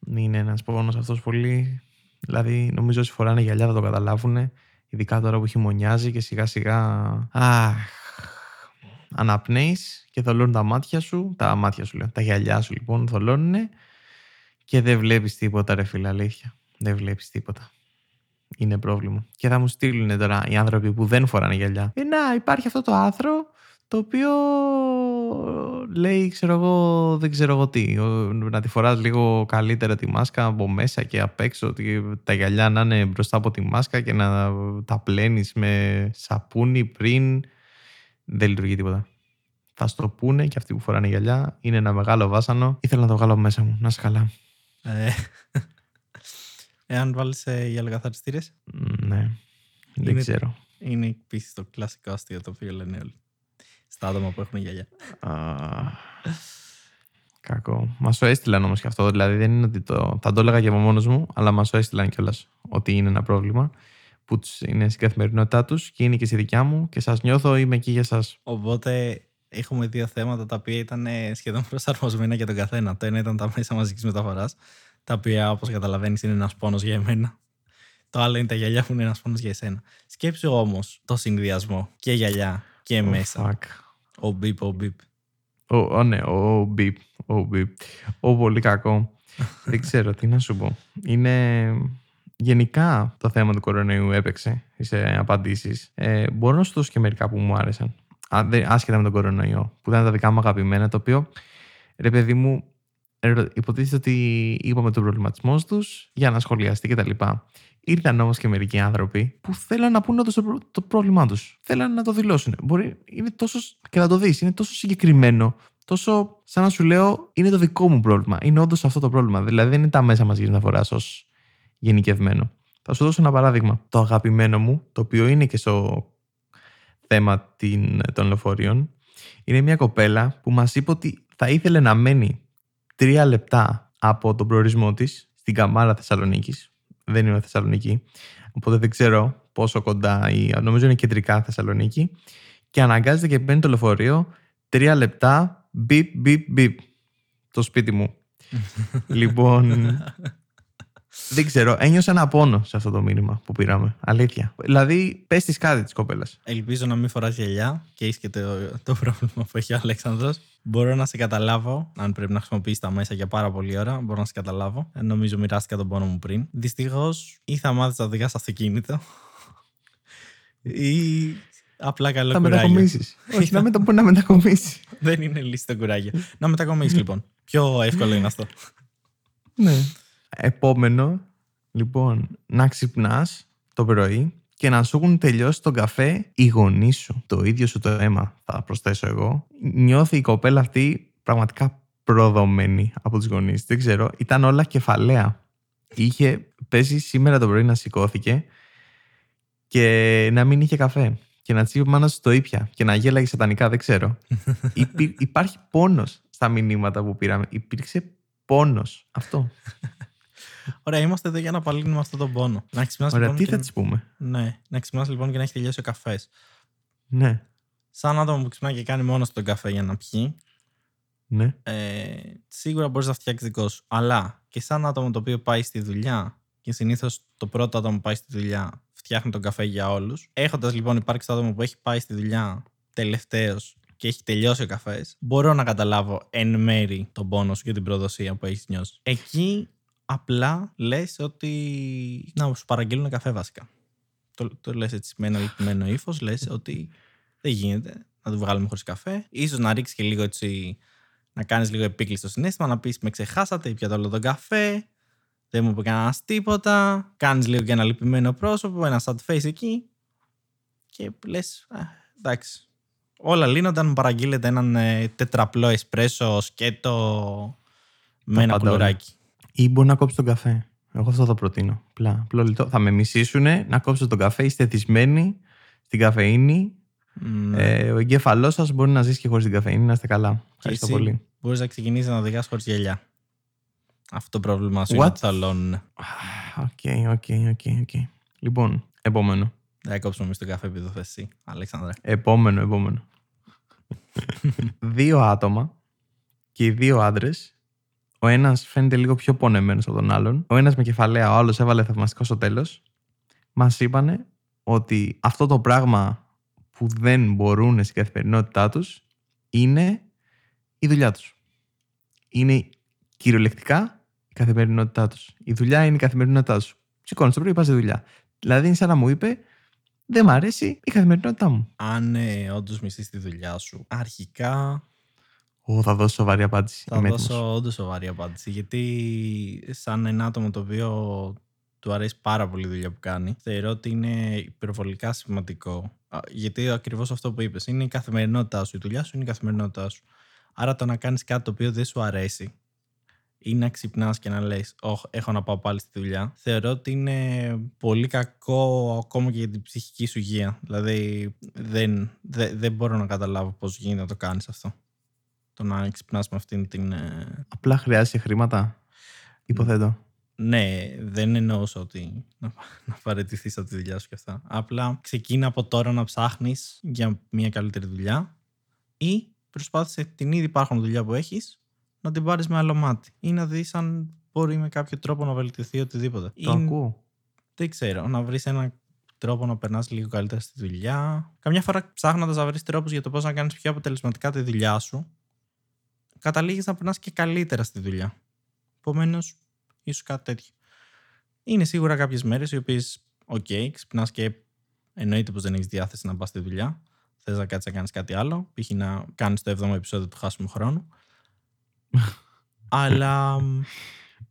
[SPEAKER 1] Είναι ένας πόνος αυτός πολύ... Δηλαδή νομίζω όσοι φοράνε γυαλιά θα το καταλάβουν, ειδικά τώρα που χειμωνιάζει και σιγά σιγά... Αχ, αναπνέεις και θολώνουν τα μάτια σου, τα μάτια σου λέω, τα γυαλιά σου λοιπόν θολώνουν και δεν βλέπεις τίποτα ρε φίλε αλήθεια. Δεν βλέπεις τίποτα. Είναι πρόβλημα. Και θα μου στείλουν τώρα οι άνθρωποι που δεν φοράνε γυαλιά. Ε, να, υπάρχει αυτό το άθρο το οποίο λέει, ξέρω εγώ, δεν ξέρω εγώ τι. Ο- Να τη φοράς λίγο καλύτερα τη μάσκα από μέσα και απ' έξω, ότι τα γυαλιά να είναι μπροστά από τη μάσκα και να τα πλένεις με σαπούνι πριν. Δεν λειτουργεί τίποτα. Θα στο πούνε και αυτοί που φοράνε γυαλιά. Είναι ένα μεγάλο βάσανο. Ήθελα να το βγάλω από μέσα μου. Να είσαι καλά.
[SPEAKER 2] Ε, εάν βάλεις ε, γυαλοκαθαριστήρε,
[SPEAKER 1] Μ, Ναι. Δεν
[SPEAKER 2] Είναι-
[SPEAKER 1] ξέρω.
[SPEAKER 2] είναι επίσης το κλασικό αστείο το οποίο λένε όλοι. Στα άτομα που έχουν γυαλιά.
[SPEAKER 1] Α, Κακό. Μας το έστειλαν όμως και αυτό. Δηλαδή δεν είναι ότι το. Θα το έλεγα και από μόνος μου, αλλά μας το έστειλαν κιόλας ότι είναι ένα πρόβλημα που τους είναι στην καθημερινότητά τους και είναι και στη δικιά μου και σας νιώθω, είμαι εκεί για εσά.
[SPEAKER 2] Οπότε έχουμε δύο θέματα τα οποία ήταν ε, σχεδόν προσαρμοσμένα για τον καθένα. Το ένα ήταν τα μέσα μαζικής μεταφοράς, τα οποία όπως καταλαβαίνεις είναι ένας πόνος για εμένα. Το άλλο είναι τα γυαλιά που είναι ένας πόνος για εσένα. Σκέψου όμως το συνδυασμό και γυαλιά και μέσα.
[SPEAKER 1] Fuck.
[SPEAKER 2] Ο μπιπ, ο μπιπ.
[SPEAKER 1] Ο, ο, ναι, ο μπιπ. Ο μπιπ. Ο πολύ κακό. δεν ξέρω τι να σου πω. Είναι. Γενικά το θέμα του κορονοϊού έπαιξε σε απαντήσεις. Ε, μπορώ να σου δώσω και μερικά που μου άρεσαν. Α, δεν- άσχετα με τον κορονοϊό, που ήταν τα δικά μου αγαπημένα, το οποίο ρε παιδί μου, ερω- υποτίθεται ότι είπαμε τον προβληματισμό τους για να σχολιαστεί κτλ. Ήρθαν όμως και μερικοί άνθρωποι που θέλαν να πούνε όντως το, προ- το πρόβλημά τους. Θέλαν να το δηλώσουν. Μπορεί, είναι τόσο. και να το δεις, είναι τόσο συγκεκριμένο, τόσο σαν να σου λέω, είναι το δικό μου πρόβλημα. Είναι όντως αυτό το πρόβλημα. Δηλαδή δεν είναι τα μέσα μαζική μεταφορά ως γενικευμένο. Θα σου δώσω ένα παράδειγμα. Το αγαπημένο μου, το οποίο είναι και στο θέμα την- των λεωφορείων, είναι μια κοπέλα που μας είπε ότι θα ήθελε να μένει τρία λεπτά από τον προορισμό της στην Καμάρα Θεσσαλονίκης. Δεν είναι Θεσσαλονίκη, οπότε δεν ξέρω πόσο κοντά, ή, νομίζω είναι κεντρικά Θεσσαλονίκη, και αναγκάζεται και παίρνει το λεωφορείο τρία λεπτά, μπιπ, μπιπ, μπιπ, το σπίτι μου. λοιπόν, δεν ξέρω, ένιωσα ένα πόνο σε αυτό το μήνυμα που πήραμε. Αλήθεια. Δηλαδή, πες τη κάτι τη κοπέλα.
[SPEAKER 2] Ελπίζω να μην φοράς γυαλιά και είσαι και το, το πρόβλημα που έχει ο Αλέξανδρος. Μπορώ να σε καταλάβω, αν πρέπει να χρησιμοποιήσει τα μέσα για πάρα πολλή ώρα. Μπορώ να σε καταλάβω. Ε, Νομίζω μοιράστηκα τον πόνο μου πριν. Δυστυχώς ή θα μάθεις να οδηγά αυτοκίνητο ή απλά καλό
[SPEAKER 1] Θα
[SPEAKER 2] κουράγιο.
[SPEAKER 1] μετακομίσεις. Όχι, να, μετα... μπορεί να μετακομίσεις.
[SPEAKER 2] Δεν είναι λύση το κουράγιο. να μετακομίσεις λοιπόν. Πιο εύκολο είναι αυτό.
[SPEAKER 1] ναι. Επόμενο, λοιπόν, να ξυπνάς το πρωί και να σου έχουν τελειώσει τον καφέ οι γονείς σου. Το ίδιο σου το αίμα, θα προσθέσω εγώ. Νιώθει η κοπέλα αυτή πραγματικά προδομένη από τους γονείς. Δεν ξέρω, ήταν όλα κεφαλαία. Είχε πέσει σήμερα το πρωί να σηκώθηκε και να μην είχε καφέ. Και να τσίπει μάνα στο ήπια και να γέλαγε σατανικά, δεν ξέρω. Υπή- υπάρχει πόνος στα μηνύματα που πήραμε. Υπήρξε πόνος. Αυτό.
[SPEAKER 2] Ωραία, είμαστε εδώ για να απαλύνουμε αυτό τον πόνο. Να ξυπνάς
[SPEAKER 1] Ωραία,
[SPEAKER 2] λοιπόν
[SPEAKER 1] τι θα
[SPEAKER 2] και...
[SPEAKER 1] της πούμε;
[SPEAKER 2] Ναι, να ξυπνάς λοιπόν και να έχεις τελειώσει ο καφές.
[SPEAKER 1] Ναι,
[SPEAKER 2] Σαν άτομο που ξυπνάει και κάνει μόνος τον καφέ για να πιει,
[SPEAKER 1] ναι.
[SPEAKER 2] ε, σίγουρα μπορείς να φτιάξεις δικό σου. Αλλά και σαν άτομο το οποίο πάει στη δουλειά και συνήθως το πρώτο άτομο που πάει στη δουλειά φτιάχνει τον καφέ για όλους. Έχοντας λοιπόν υπάρξει το άτομο που έχει πάει στη δουλειά τελευταίο και έχει τελειώσει ο καφές, μπορώ να καταλάβω εν μέρη τον πόνο σου και την προδοσία που έχεις νιώσει. Εκεί απλά λες ότι. Να σου παραγγείλουν καφέ βασικά. Το, το λες έτσι με ένα λυπημένο ύφος, λες ότι δεν γίνεται να του βγάλουμε χωρίς καφέ. σω να ρίξεις και λίγο έτσι. Να κάνεις λίγο επίκλειστο στο συνέστημα, να πεις με ξεχάσατε, πιάτα όλο τον καφέ, δεν μου είπε κανένας τίποτα. Κάνεις λίγο και ένα λυπημένο πρόσωπο, ένα sad face εκεί. Και λες, εντάξει. Όλα λύνονταν, μου παραγγείλετε έναν ε, τετραπλό εσπρέσο σκέτο με ένα πουλουράκι.
[SPEAKER 1] Ή μπορεί να κόψει τον καφέ. Εγώ αυτό θα προτείνω. Πλά, Θα με μισήσουν να κόψω τον καφέ. Είστε θυσμένοι στην καφεΐνη. Ναι. Ε, ο εγκέφαλός σας μπορεί να ζήσει και χωρίς την καφεΐνη. Να είστε καλά. Ευχαριστώ πολύ.
[SPEAKER 2] Μπορείς να ξεκινήσεις να οδηγάς χωρίς γελιά. Αυτό το πρόβλημά σου είναι θαλώνουν.
[SPEAKER 1] Οκ, οκ, οκ. Λοιπόν, επόμενο.
[SPEAKER 2] Δεν κόψουμε εμείς τον καφέ επειδή το θες εσύ, Αλέξανδρα.
[SPEAKER 1] Επόμενο, επόμενο. δύο άτομα και οι δύο άντρες. Ο ένας φαίνεται λίγο πιο πονεμένος από τον άλλον. Ο ένας με κεφαλαία, ο άλλος έβαλε θαυμαστικό στο τέλος. Μας είπανε ότι αυτό το πράγμα που δεν μπορούν στην καθημερινότητά τους είναι η δουλειά τους. Είναι κυριολεκτικά η καθημερινότητά τους. Η δουλειά είναι η καθημερινότητά τους. Σηκώνεις το πρωί, πας στη δουλειά. Δηλαδή, είναι σαν να μου είπε, δεν μ' αρέσει η καθημερινότητά μου.
[SPEAKER 2] Αν ε, όντως μισείς τη δουλειά σου, αρχικά.
[SPEAKER 1] Ω, θα δώσω σοβαρή απάντηση.
[SPEAKER 2] Θα δώσω όντως σοβαρή απάντηση. Γιατί, σαν ένα άτομο το οποίο του αρέσει πάρα πολύ η δουλειά που κάνει, θεωρώ ότι είναι υπερβολικά σημαντικό. Γιατί ακριβώς αυτό που είπες, είναι η καθημερινότητά σου. Η δουλειά σου είναι η καθημερινότητά σου. Άρα το να κάνεις κάτι το οποίο δεν σου αρέσει ή να ξυπνάς και να λες: Όχι, έχω να πάω πάλι στη δουλειά. Θεωρώ ότι είναι πολύ κακό ακόμα και για την ψυχική σου υγεία. Δηλαδή, δεν, δεν, δεν μπορώ να καταλάβω πώς γίνεται να το κάνεις αυτό. Το να ξυπνάς με αυτήν την. Ε,
[SPEAKER 1] Απλά χρειάζεσαι χρήματα. Υποθέτω.
[SPEAKER 2] Ναι, δεν εννοούσα ότι να, να παραιτηθεί από τη δουλειά σου και αυτά. Απλά ξεκίνα από τώρα να ψάχνεις για μια καλύτερη δουλειά ή προσπάθησε την ήδη υπάρχον δουλειά που έχεις να την πάρεις με άλλο μάτι ή να δεις αν μπορεί με κάποιο τρόπο να βελτιωθεί οτιδήποτε.
[SPEAKER 1] Το ή... ακούω.
[SPEAKER 2] Δεν ξέρω, να βρεις έναν τρόπο να περνάς λίγο καλύτερα στη δουλειά. Καμιά φορά ψάχνοντας να βρεις τρόπους για το πώς να κάνεις πιο αποτελεσματικά τη δουλειά σου, καταλήγεις να περνάς και καλύτερα στη δουλειά. Επομένως, ίσως κάτι τέτοιο. Είναι σίγουρα κάποιες μέρες οι οποίες, OK, okay, ξυπνάς και εννοείται πως δεν έχεις διάθεση να πας στη δουλειά. Θες να κάτσεις να κάνεις κάτι άλλο, π.χ. να κάνεις το 7ο επεισόδιο του χάσιμου χρόνου. Αλλά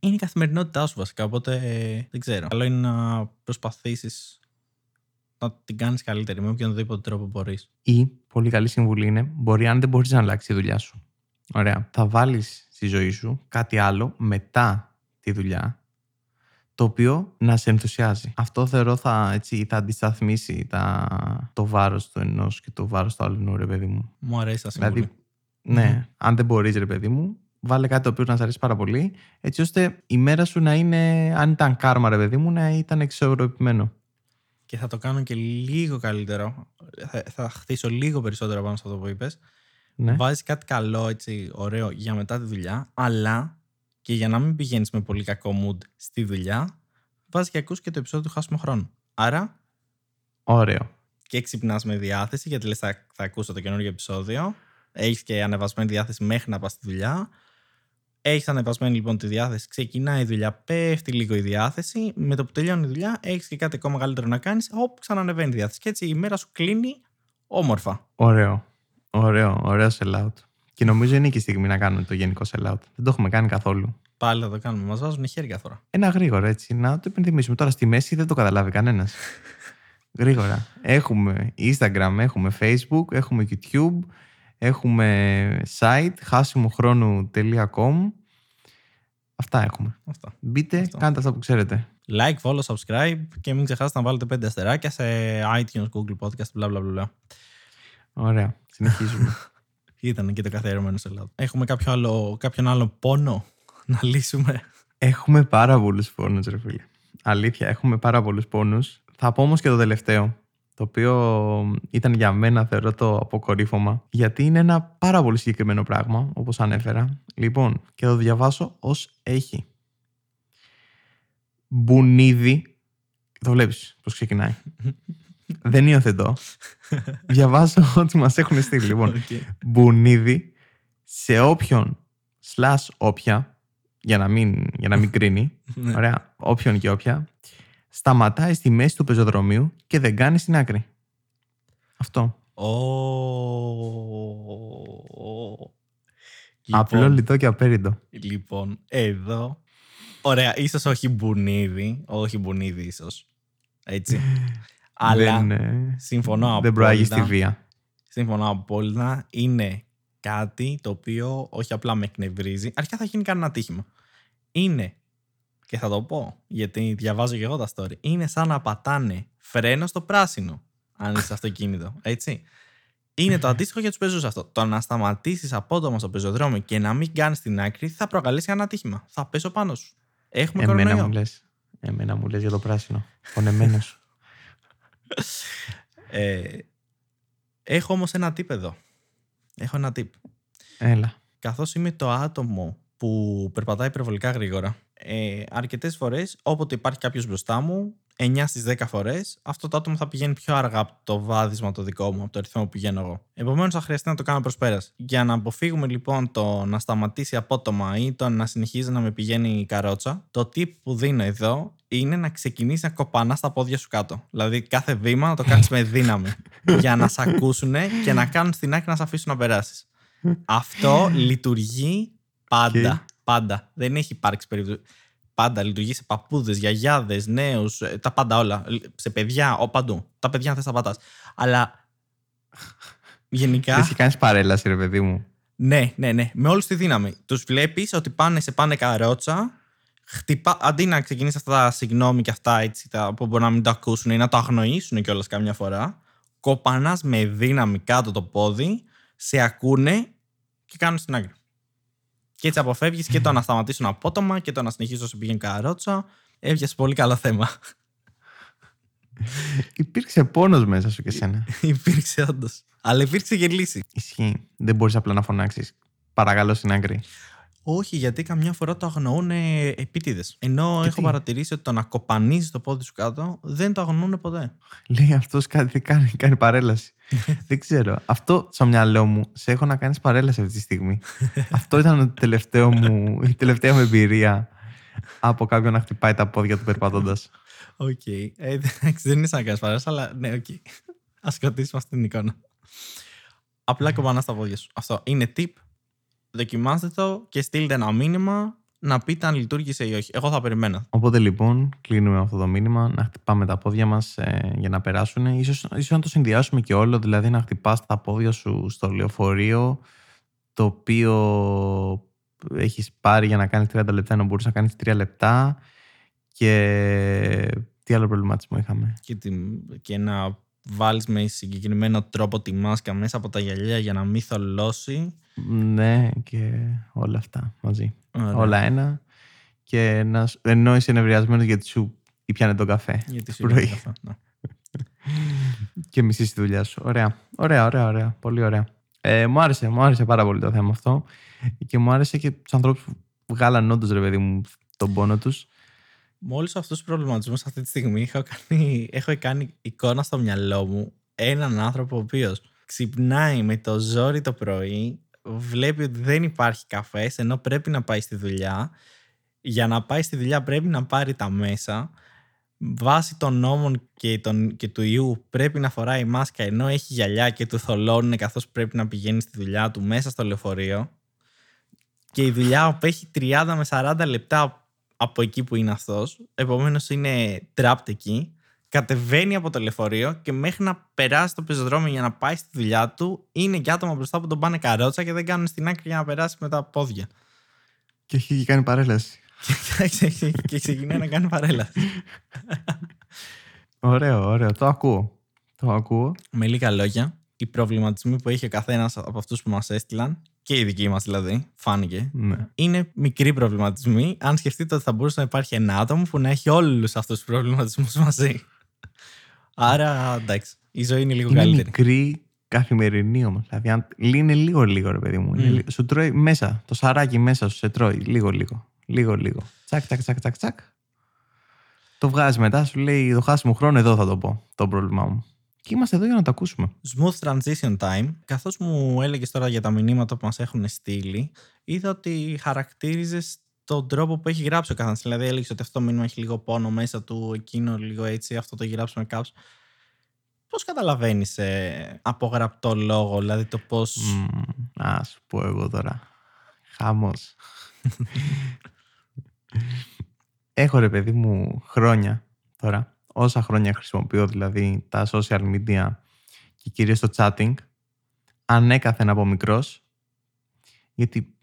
[SPEAKER 2] είναι η καθημερινότητά σου βασικά, οπότε δεν ξέρω. Καλό είναι να προσπαθήσεις να την κάνεις καλύτερη με οποιονδήποτε τρόπο μπορείς.
[SPEAKER 1] Ή, πολύ καλή συμβουλή είναι, μπορεί αν δεν μπορείς να αλλάξεις τη δουλειά σου. Ωραία. Θα βάλεις στη ζωή σου κάτι άλλο μετά τη δουλειά, το οποίο να σε ενθουσιάζει. Αυτό θεωρώ θα, έτσι, θα αντισταθμίσει τα, το βάρος του ενός και το βάρος του άλλου, ρε παιδί μου.
[SPEAKER 2] Μου αρέσει αυτή Δηλαδή,
[SPEAKER 1] ναι, αν δεν μπορείς, ρε παιδί μου, βάλε κάτι το οποίο να σα αρέσει πάρα πολύ, έτσι ώστε η μέρα σου να είναι, αν ήταν κάρμα, ρε παιδί μου, να ήταν εξορροπημένο.
[SPEAKER 2] Και θα το κάνω και λίγο καλύτερο. Θα, θα χτίσω λίγο περισσότερο πάνω σε αυτό που είπες. Ναι. Βάζεις κάτι καλό, έτσι, ωραίο για μετά τη δουλειά, αλλά και για να μην πηγαίνεις με πολύ κακό mood στη δουλειά, βάζεις και ακούς και το επεισόδιο του χάσιμο χρόνο. Άρα.
[SPEAKER 1] Ωραίο.
[SPEAKER 2] Και ξυπνάς με διάθεση, γιατί λες, θα, θα ακούσω το καινούργιο επεισόδιο. Έχεις και ανεβασμένη διάθεση μέχρι να πας στη δουλειά. Έχεις ανεβασμένη λοιπόν τη διάθεση, ξεκινάει η δουλειά, πέφτει λίγο η διάθεση. Με το που τελειώνει η δουλειά, έχεις και κάτι ακόμα καλύτερο να κάνεις. Όπου ξανανεβαίνει η διάθεση. Και έτσι η μέρα σου κλείνει όμορφα.
[SPEAKER 1] Ωραίο. Ωραίο, ωραίο sell-out. Και νομίζω είναι και η στιγμή να κάνουμε το γενικό sell-out. Δεν το έχουμε κάνει καθόλου.
[SPEAKER 2] Πάλι θα το κάνουμε. Μας βάζουν χέρια τώρα.
[SPEAKER 1] Ένα γρήγορα έτσι. Να το υπενθυμίσουμε. Τώρα στη μέση δεν το καταλάβει κανένας. γρήγορα. Έχουμε Instagram, έχουμε Facebook, έχουμε YouTube, Έχουμε site χάσιμοχρόνου.com Αυτά έχουμε.
[SPEAKER 2] Αυτά.
[SPEAKER 1] Μπείτε, Αυτό. κάντε αυτά που ξέρετε.
[SPEAKER 2] Like, follow, subscribe και μην ξεχάσετε να βάλετε πέντε αστεράκια σε iTunes, Google Podcast, bla bla bla.
[SPEAKER 1] Ωραία. Συνεχίζουμε.
[SPEAKER 2] Ήταν και το καθιερωμένο σε Ελλάδα. Έχουμε κάποιο άλλο, κάποιον άλλο πόνο να λύσουμε;
[SPEAKER 1] Έχουμε πάρα πολλούς πόνους, ρε φίλε. Αλήθεια, έχουμε πάρα πολλούς πόνους. Θα πω όμως και το τελευταίο το οποίο ήταν για μένα θεωρώ το αποκορύφωμα, γιατί είναι ένα πάρα πολύ συγκεκριμένο πράγμα, όπως ανέφερα. Λοιπόν, και θα το διαβάσω ως έχει. Μπουνίδι, το βλέπεις πώς ξεκινάει. Δεν υιοθετώ. Διαβάζω ό,τι μας έχουν στείλει. Λοιπόν,
[SPEAKER 2] Okay.
[SPEAKER 1] μπουνίδι σε όποιον slash όποια, για να μην, για να μην κρίνει,
[SPEAKER 2] Ναι.
[SPEAKER 1] ωραία, όποιον και όποια, σταματάει στη μέση του πεζοδρομίου και δεν κάνει στην άκρη. Αυτό.
[SPEAKER 2] Ω.
[SPEAKER 1] Απλό,
[SPEAKER 2] Λοιπόν,
[SPEAKER 1] λιτό και απέριτο.
[SPEAKER 2] λοιπόν, εδώ. Ωραία, ίσως όχι μπουνίδι. Όχι μπουνίδι, ίσως. Έτσι. Αλλά
[SPEAKER 1] δεν, ε,
[SPEAKER 2] συμφωνώ
[SPEAKER 1] δεν προάγεις
[SPEAKER 2] απόλυτα.
[SPEAKER 1] στη βία.
[SPEAKER 2] Συμφωνώ απόλυτα. Είναι κάτι το οποίο όχι απλά με εκνευρίζει. Αρχικά θα γίνει κανένα ατύχημα. Είναι, και θα το πω, γιατί διαβάζω και εγώ τα story, είναι σαν να πατάνε φρένο στο πράσινο, αν είσαι αυτοκίνητο. Έτσι. Είναι το αντίστοιχο για τους πεζούς αυτό. Το να σταματήσεις απότομα στο πεζοδρόμιο και να μην κάνεις την άκρη θα προκαλέσει ένα ατύχημα. Θα πέσω πάνω σου. Έχουμε
[SPEAKER 1] Εμένα
[SPEAKER 2] κορονοϊό.
[SPEAKER 1] μου λες. Εμένα μου λες για το πράσινο. Πονεμένος.
[SPEAKER 2] Ε, έχω όμως ένα tip εδώ. Έχω ένα tip.
[SPEAKER 1] Έλα.
[SPEAKER 2] καθώς είμαι το άτομο που περπατάει υπερβολικά γρήγορα, ε, αρκετές φορές, όποτε υπάρχει κάποιος μπροστά μου, 9 στις 10 φορές, αυτό το άτομο θα πηγαίνει πιο αργά από το βάδισμα το δικό μου, από το ρυθμό που πηγαίνω εγώ. Επομένως, θα χρειαστεί να το κάνω προσπέραση. Για να αποφύγουμε λοιπόν το να σταματήσει απότομα ή το να συνεχίζει να με πηγαίνει η καρότσα, το tip που δίνω εδώ είναι να ξεκινήσει να κοπανά τα πόδια σου κάτω. Δηλαδή, κάθε βήμα να το κάνεις με δύναμη. για να σε ακούσουν και να κάνουν στην άκρη να σε αφήσουν να περάσεις. Αυτό λειτουργεί πάντα.
[SPEAKER 1] Και-
[SPEAKER 2] Πάντα. Δεν έχει υπάρξει περίπτωση. Πάντα λειτουργείς σε παππούδες, γιαγιάδες, νέους, τα πάντα όλα. Σε παιδιά, ο, παντού. Τα παιδιά θες τα πατάς. Αλλά γενικά.
[SPEAKER 1] Εσύ κάνεις παρέλαση ρε παιδί μου.
[SPEAKER 2] Ναι, ναι, ναι. Με όλη τη δύναμη. Τους βλέπεις ότι πάνε σε πάνε καρότσα. Χτυπά, αντί να ξεκινήσεις αυτά τα συγγνώμη και αυτά έτσι, τα, που μπορεί να μην το ακούσουν ή να το αγνοήσουν κιόλας καμιά φορά, κοπανάς με δύναμη κάτω το πόδι, σε ακούνε και κάνουν στην άκρη. Και έτσι αποφεύγεις και το να σταματήσουν απότομα και το να συνεχίσει όσο πήγαινε καρότσα. Έβγαινες πολύ καλό θέμα.
[SPEAKER 1] Υπήρξε πόνος μέσα σου και σένα.
[SPEAKER 2] υπήρξε όντως. Αλλά υπήρξε και λύση.
[SPEAKER 1] Ισχύει. Δεν μπορείς απλά να φωνάξεις. Παρακαλώ στην άκρη.
[SPEAKER 2] Όχι, γιατί καμιά φορά το αγνοούν επίτηδες. Ενώ
[SPEAKER 1] Και
[SPEAKER 2] έχω
[SPEAKER 1] τι;
[SPEAKER 2] παρατηρήσει ότι το να κοπανίζει το πόδι σου κάτω δεν το αγνοούν ποτέ.
[SPEAKER 1] Λέει αυτός κάτι κάνει, κάνει παρέλαση. Δεν ξέρω. Αυτό στο μυαλό μου σε έχω να κάνεις παρέλαση αυτή τη στιγμή. Αυτό ήταν το τελευταίο μου, η τελευταία μου εμπειρία από κάποιον να χτυπάει τα πόδια του περπατώντας.
[SPEAKER 2] Οκ. Ε, εντάξει, δεν είναι σαν να κάνεις παράσταση, αλλά ναι, οκ. Α κρατήσουμε αυτή την εικόνα. Απλά κοπανάς τα πόδια σου. Αυτό είναι tip. Δοκιμάστε το και στείλτε ένα μήνυμα να πείτε αν λειτουργήσε ή όχι. Εγώ θα περιμένω.
[SPEAKER 1] Οπότε λοιπόν κλείνουμε αυτό το μήνυμα να χτυπάμε τα πόδια μας ε, για να περάσουν. Ίσως, ίσως να το συνδυάσουμε και όλο, δηλαδή να χτυπάς τα πόδια σου στο λεωφορείο το οποίο έχεις πάρει για να κάνεις 30 λεπτά ενώ μπορείς να κάνεις 3 λεπτά και τι άλλο προβληματισμό είχαμε;
[SPEAKER 2] Και, τη, και να βάλεις με συγκεκριμένο τρόπο τη μάσκα μέσα από τα γυαλιά για να μην θολώσει.
[SPEAKER 1] Ναι και όλα αυτά μαζί.
[SPEAKER 2] Ωραία.
[SPEAKER 1] Όλα ένα και να, σου- ενώ είσαι νευριασμένος γιατί σου πιάνε τον καφέ
[SPEAKER 2] Γιατί σου
[SPEAKER 1] πρωί.
[SPEAKER 2] είπα αυτό. Ναι.
[SPEAKER 1] και μισείς τη δουλειά σου. Ωραία. Ωραία, ωραία, ωραία. Πολύ ωραία. Ε, μου άρεσε, μου άρεσε πάρα πολύ το θέμα αυτό. Και μου άρεσε και τους ανθρώπους που βγάλαν όντως ρε παιδί μου τον πόνο τους.
[SPEAKER 2] Με όλου αυτούς τους προβληματισμούς αυτή τη στιγμή έχω κάνει, έχω κάνει εικόνα στο μυαλό μου έναν άνθρωπο ο οποίος ξυπνάει με το ζόρι το πρωί, βλέπει ότι δεν υπάρχει καφές, ενώ πρέπει να πάει στη δουλειά. Για να πάει στη δουλειά πρέπει να πάρει τα μέσα. Βάσει των νόμων και, των, και του ιού πρέπει να φοράει μάσκα ενώ έχει γυαλιά και του θολώνουν καθώς πρέπει να πηγαίνει στη δουλειά του μέσα στο λεωφορείο. Και η δουλειά απέχει 30 με 40 λεπτά από εκεί που είναι αυτός. Επομένως είναι trapped εκεί. Κατεβαίνει από το λεωφορείο και μέχρι να περάσει το πεζοδρόμιο για να πάει στη δουλειά του είναι και άτομα μπροστά που τον πάνε καρότσα και δεν κάνουν στην άκρη για να περάσει με τα πόδια.
[SPEAKER 1] Και έχει και κάνει παρέλαση.
[SPEAKER 2] και και ξεκινάει να κάνει παρέλαση.
[SPEAKER 1] Ωραίο, ωραίο. Το ακούω. Το ακούω.
[SPEAKER 2] με λίγα λόγια, οι προβληματισμοί που έχει ο καθένας από αυτούς που μας έστειλαν, και οι δικοί μας δηλαδή, φάνηκε,
[SPEAKER 1] Ναι.
[SPEAKER 2] είναι μικροί προβληματισμοί. Αν σκεφτείτε ότι θα μπορούσε να υπάρχει ένα άτομο που να έχει όλους αυτούς τους προβληματισμούς μαζί. Άρα εντάξει, η ζωή είναι λίγο
[SPEAKER 1] Είναι
[SPEAKER 2] καλύτερη.
[SPEAKER 1] μικρή καθημερινή όμως. Δηλαδή, αν είναι λίγο-λίγο, ρε παιδί μου. Είναι
[SPEAKER 2] Μμ.
[SPEAKER 1] λι- Σου τρώει μέσα. Το σαράκι μέσα σου σε τρώει λίγο-λίγο. Λίγο-λίγο. Τσακ, τσακ, τσακ, τσακ, τσακ. Το βγάζει μετά, σου λέει το χάσιμο χρόνο, εδώ θα το πω. Το πρόβλημά μου. Και είμαστε εδώ για να το ακούσουμε.
[SPEAKER 2] Smooth transition time. Καθώς μου έλεγες τώρα για τα μηνύματα που μας έχουν στείλει, είδα ότι χαρακτήριζες τον τρόπο που έχει γράψει ο καθένας. Δηλαδή, έλεγες ότι αυτό το μήνυμα έχει λίγο πόνο μέσα του, εκείνο λίγο έτσι, αυτό το έχει με κάψ. Πώς καταλαβαίνεις ε, από γραπτό λόγο, δηλαδή το πώ.
[SPEAKER 1] Mm, ας σου πω εγώ τώρα. Χάμο. Έχω ρε παιδί μου χρόνια τώρα, όσα χρόνια χρησιμοποιώ δηλαδή τα social media και κυρίως το chatting, ανέκαθεν από μικρός, γιατί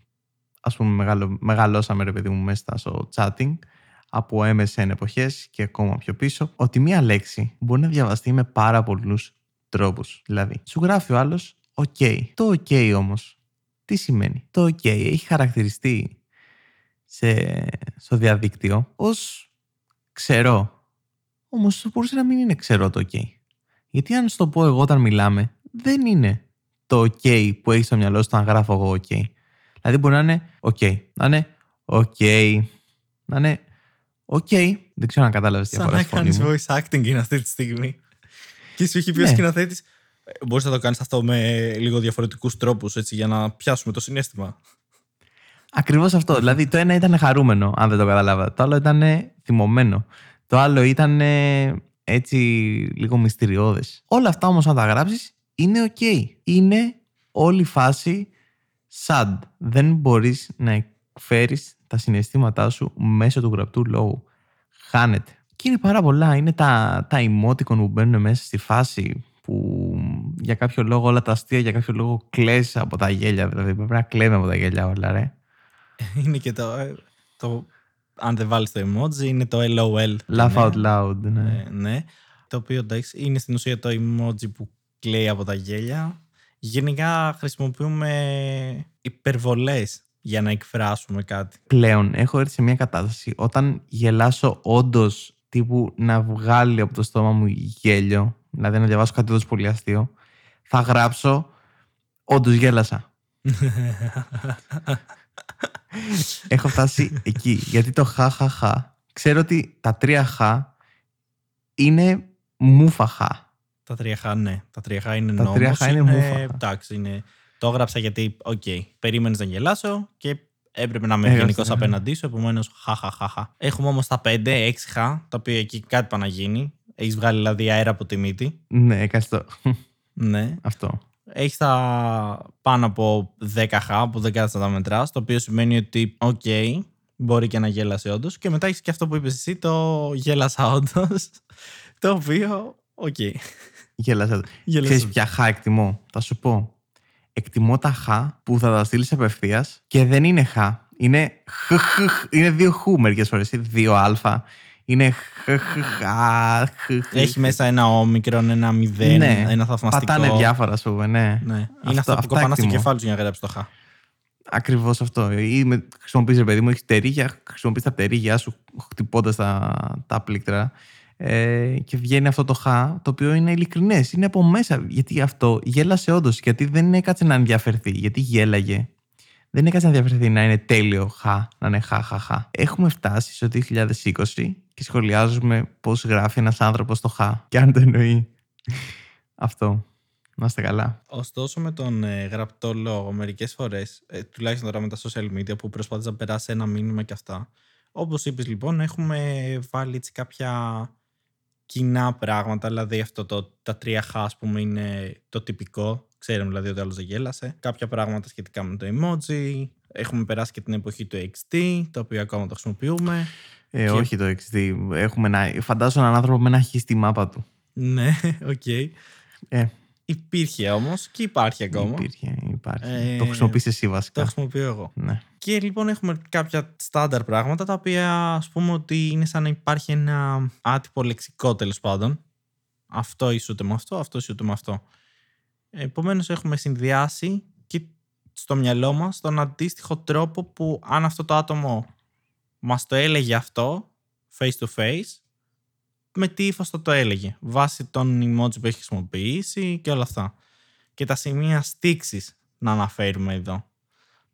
[SPEAKER 1] ας πούμε μεγαλω, μεγαλώσαμε ρε παιδί μου μέσα στο chatting, από MSN εποχές και ακόμα πιο πίσω, ότι μία λέξη μπορεί να διαβαστεί με πάρα πολλούς τρόπους. Δηλαδή, σου γράφει ο άλλος OK. Το OK όμως, τι σημαίνει; Το OK έχει χαρακτηριστεί σε, στο διαδίκτυο ως ξερό. Όμως μπορούσε να μην είναι ξερό το OK. Γιατί αν στο πω εγώ όταν μιλάμε, δεν είναι το OK που έχει στο μυαλό σου όταν γράφω εγώ OK. Δηλαδή μπορεί να είναι OK, να είναι OK, να είναι OK. Δεν ξέρω αν κατάλαβες τι διαφορά.
[SPEAKER 2] Σαν να κάνεις voice acting είναι αυτή τη στιγμή. Και σου έχει πει ο ναι. σκηνοθέτης, «Ε, μπορείς να το κάνεις αυτό με λίγο διαφορετικούς τρόπους για να πιάσουμε το συνέστημα.
[SPEAKER 1] Ακριβώς αυτό. Δηλαδή το ένα ήταν χαρούμενο, αν δεν το καταλάβατε. Το άλλο ήταν θυμωμένο. Το άλλο ήταν έτσι λίγο μυστηριώδες. Όλα αυτά όμως, αν τα γράψεις, είναι OK. Είναι όλη φάση sad. Δεν μπορείς να εκφέρεις τα συναισθήματά σου μέσω του γραπτού λόγου. Χάνεται. Και είναι πάρα πολλά. Είναι τα, τα emoticon που μπαίνουν μέσα στη φάση που για κάποιο λόγο όλα τα αστεία, για κάποιο λόγο κλαις από τα γέλια. Δηλαδή πρέπει να κλαίμε από τα γέλια όλα, ρε.
[SPEAKER 2] είναι και το, ε, το αν δεν βάλεις το emoji, είναι το LOL.
[SPEAKER 1] Laugh out loud, ναι.
[SPEAKER 2] Ε, ναι. Το οποίο εντάξει είναι στην ουσία το emoji που κλαίει από τα γέλια. Γενικά χρησιμοποιούμε υπερβολές για να εκφράσουμε κάτι.
[SPEAKER 1] Πλέον έχω έρθει σε μια κατάσταση όταν γελάσω όντως τύπου να βγάλει από το στόμα μου γέλιο, δηλαδή να διαβάσω κάτι τόσο πολύ αστείο, θα γράψω όντως γέλασα. Έχω φτάσει εκεί. Γιατί το χα ξέρω ότι τα τρία χα είναι μούφα χα.
[SPEAKER 2] Τα τρία χα, ναι. Τα τρία χα είναι νόμος. Τα τρία χα είναι, μούφα χα. Εντάξει, είναι... Το έγραψα γιατί, OK, okay, περίμενες να γελάσω και έπρεπε να είμαι γενικός ναι. απέναντί σου. Επομένως, χαχαχαχα. Έχουμε όμως τα 5, 6 χα, τα οποία εκεί κάτι πάει να γίνει. Έχεις βγάλει δηλαδή αέρα από τη μύτη.
[SPEAKER 1] Ναι, έκανε το.
[SPEAKER 2] Ναι.
[SPEAKER 1] Αυτό
[SPEAKER 2] έχει τα πάνω από 10 χα που δεν κάθεσαι να τα μετρά, το οποίο σημαίνει ότι, οκ, μπορεί και να γέλασε όντως. Και μετά έχεις και αυτό που είπες εσύ, το γέλασα όντως. Το οποίο, OK. Okay.
[SPEAKER 1] Γέλασα. Ξέρεις ποια χα εκτιμώ; Θα σου πω. Εκτιμώ τα χα που θα τα στείλεις απευθείας και δεν είναι χα. Είναι χ, είναι δύο χου μερικές φορές. Δύο αλφα. Είναι
[SPEAKER 2] Έχει μέσα ένα όμικρον, ένα μηδέν, ναι. ένα θαυμαστικό.
[SPEAKER 1] Πατάνε διάφορα, ας πούμε, ναι.
[SPEAKER 2] ναι. Είναι αυτό, που κοπανάς το κεφάλι σου για να γράψει το χ.
[SPEAKER 1] Ακριβώς αυτό. Ή με, χρησιμοποιείς, ρε παιδί μου, έχεις τερίγια, χρησιμοποιείς τα τερίγια σου χτυπώντας τα, τα πλήκτρα. Ε, και βγαίνει αυτό το χ, το οποίο είναι ειλικρινές. Είναι από μέσα. Γιατί αυτό γέλασε όντως. Γιατί δεν έκατσε να ενδιαφερθεί. Γιατί γέλαγε δεν είναι κάτι να διαφερθεί να είναι τέλειο χα, να είναι χα, χα, χα. Έχουμε φτάσει στο 2020 και σχολιάζουμε πώς γράφει ένας άνθρωπος το χα. Και αν το εννοεί. Αυτό. Να είστε καλά.
[SPEAKER 2] Ωστόσο, με τον ε, γραπτό λόγο, μερικές φορές, ε, τουλάχιστον τώρα με τα social media που προσπάθησα να περάσει ένα μήνυμα και αυτά. Όπως είπες, λοιπόν, έχουμε βάλει έτσι κάποια κοινά πράγματα. Δηλαδή, αυτό το, τα τρία χα, ας πούμε, είναι το τυπικό Ξέρουμε δηλαδή ότι άλλος δεν γέλασε. Κάποια πράγματα σχετικά με το emoji. Έχουμε περάσει και την εποχή του XD, το οποίο ακόμα το χρησιμοποιούμε.
[SPEAKER 1] Ε, και... όχι το XD. Έχουμε ένα... Φαντάζομαι έναν άνθρωπο με ένα χ στη μάπα του.
[SPEAKER 2] Ναι, OK. Okay. Ε. Υπήρχε όμως και υπάρχει ακόμα.
[SPEAKER 1] Υπήρχε, υπάρχει. Ε, το χρησιμοποιείς εσύ βασικά.
[SPEAKER 2] Το χρησιμοποιώ εγώ.
[SPEAKER 1] Ναι.
[SPEAKER 2] Και λοιπόν έχουμε κάποια στάνταρ πράγματα τα οποία ας πούμε ότι είναι σαν να υπάρχει ένα άτυπο λεξικό τέλος πάντων. Αυτό ισούται με αυτό, αυτό ισούται με αυτό. Επομένως έχουμε συνδυάσει και στο μυαλό μας τον αντίστοιχο τρόπο που αν αυτό το άτομο μας το έλεγε αυτό face to face με τι ύφος θα το έλεγε βάσει των emoji που έχει χρησιμοποιήσει και όλα αυτά. Και τα σημεία στίξης να αναφέρουμε εδώ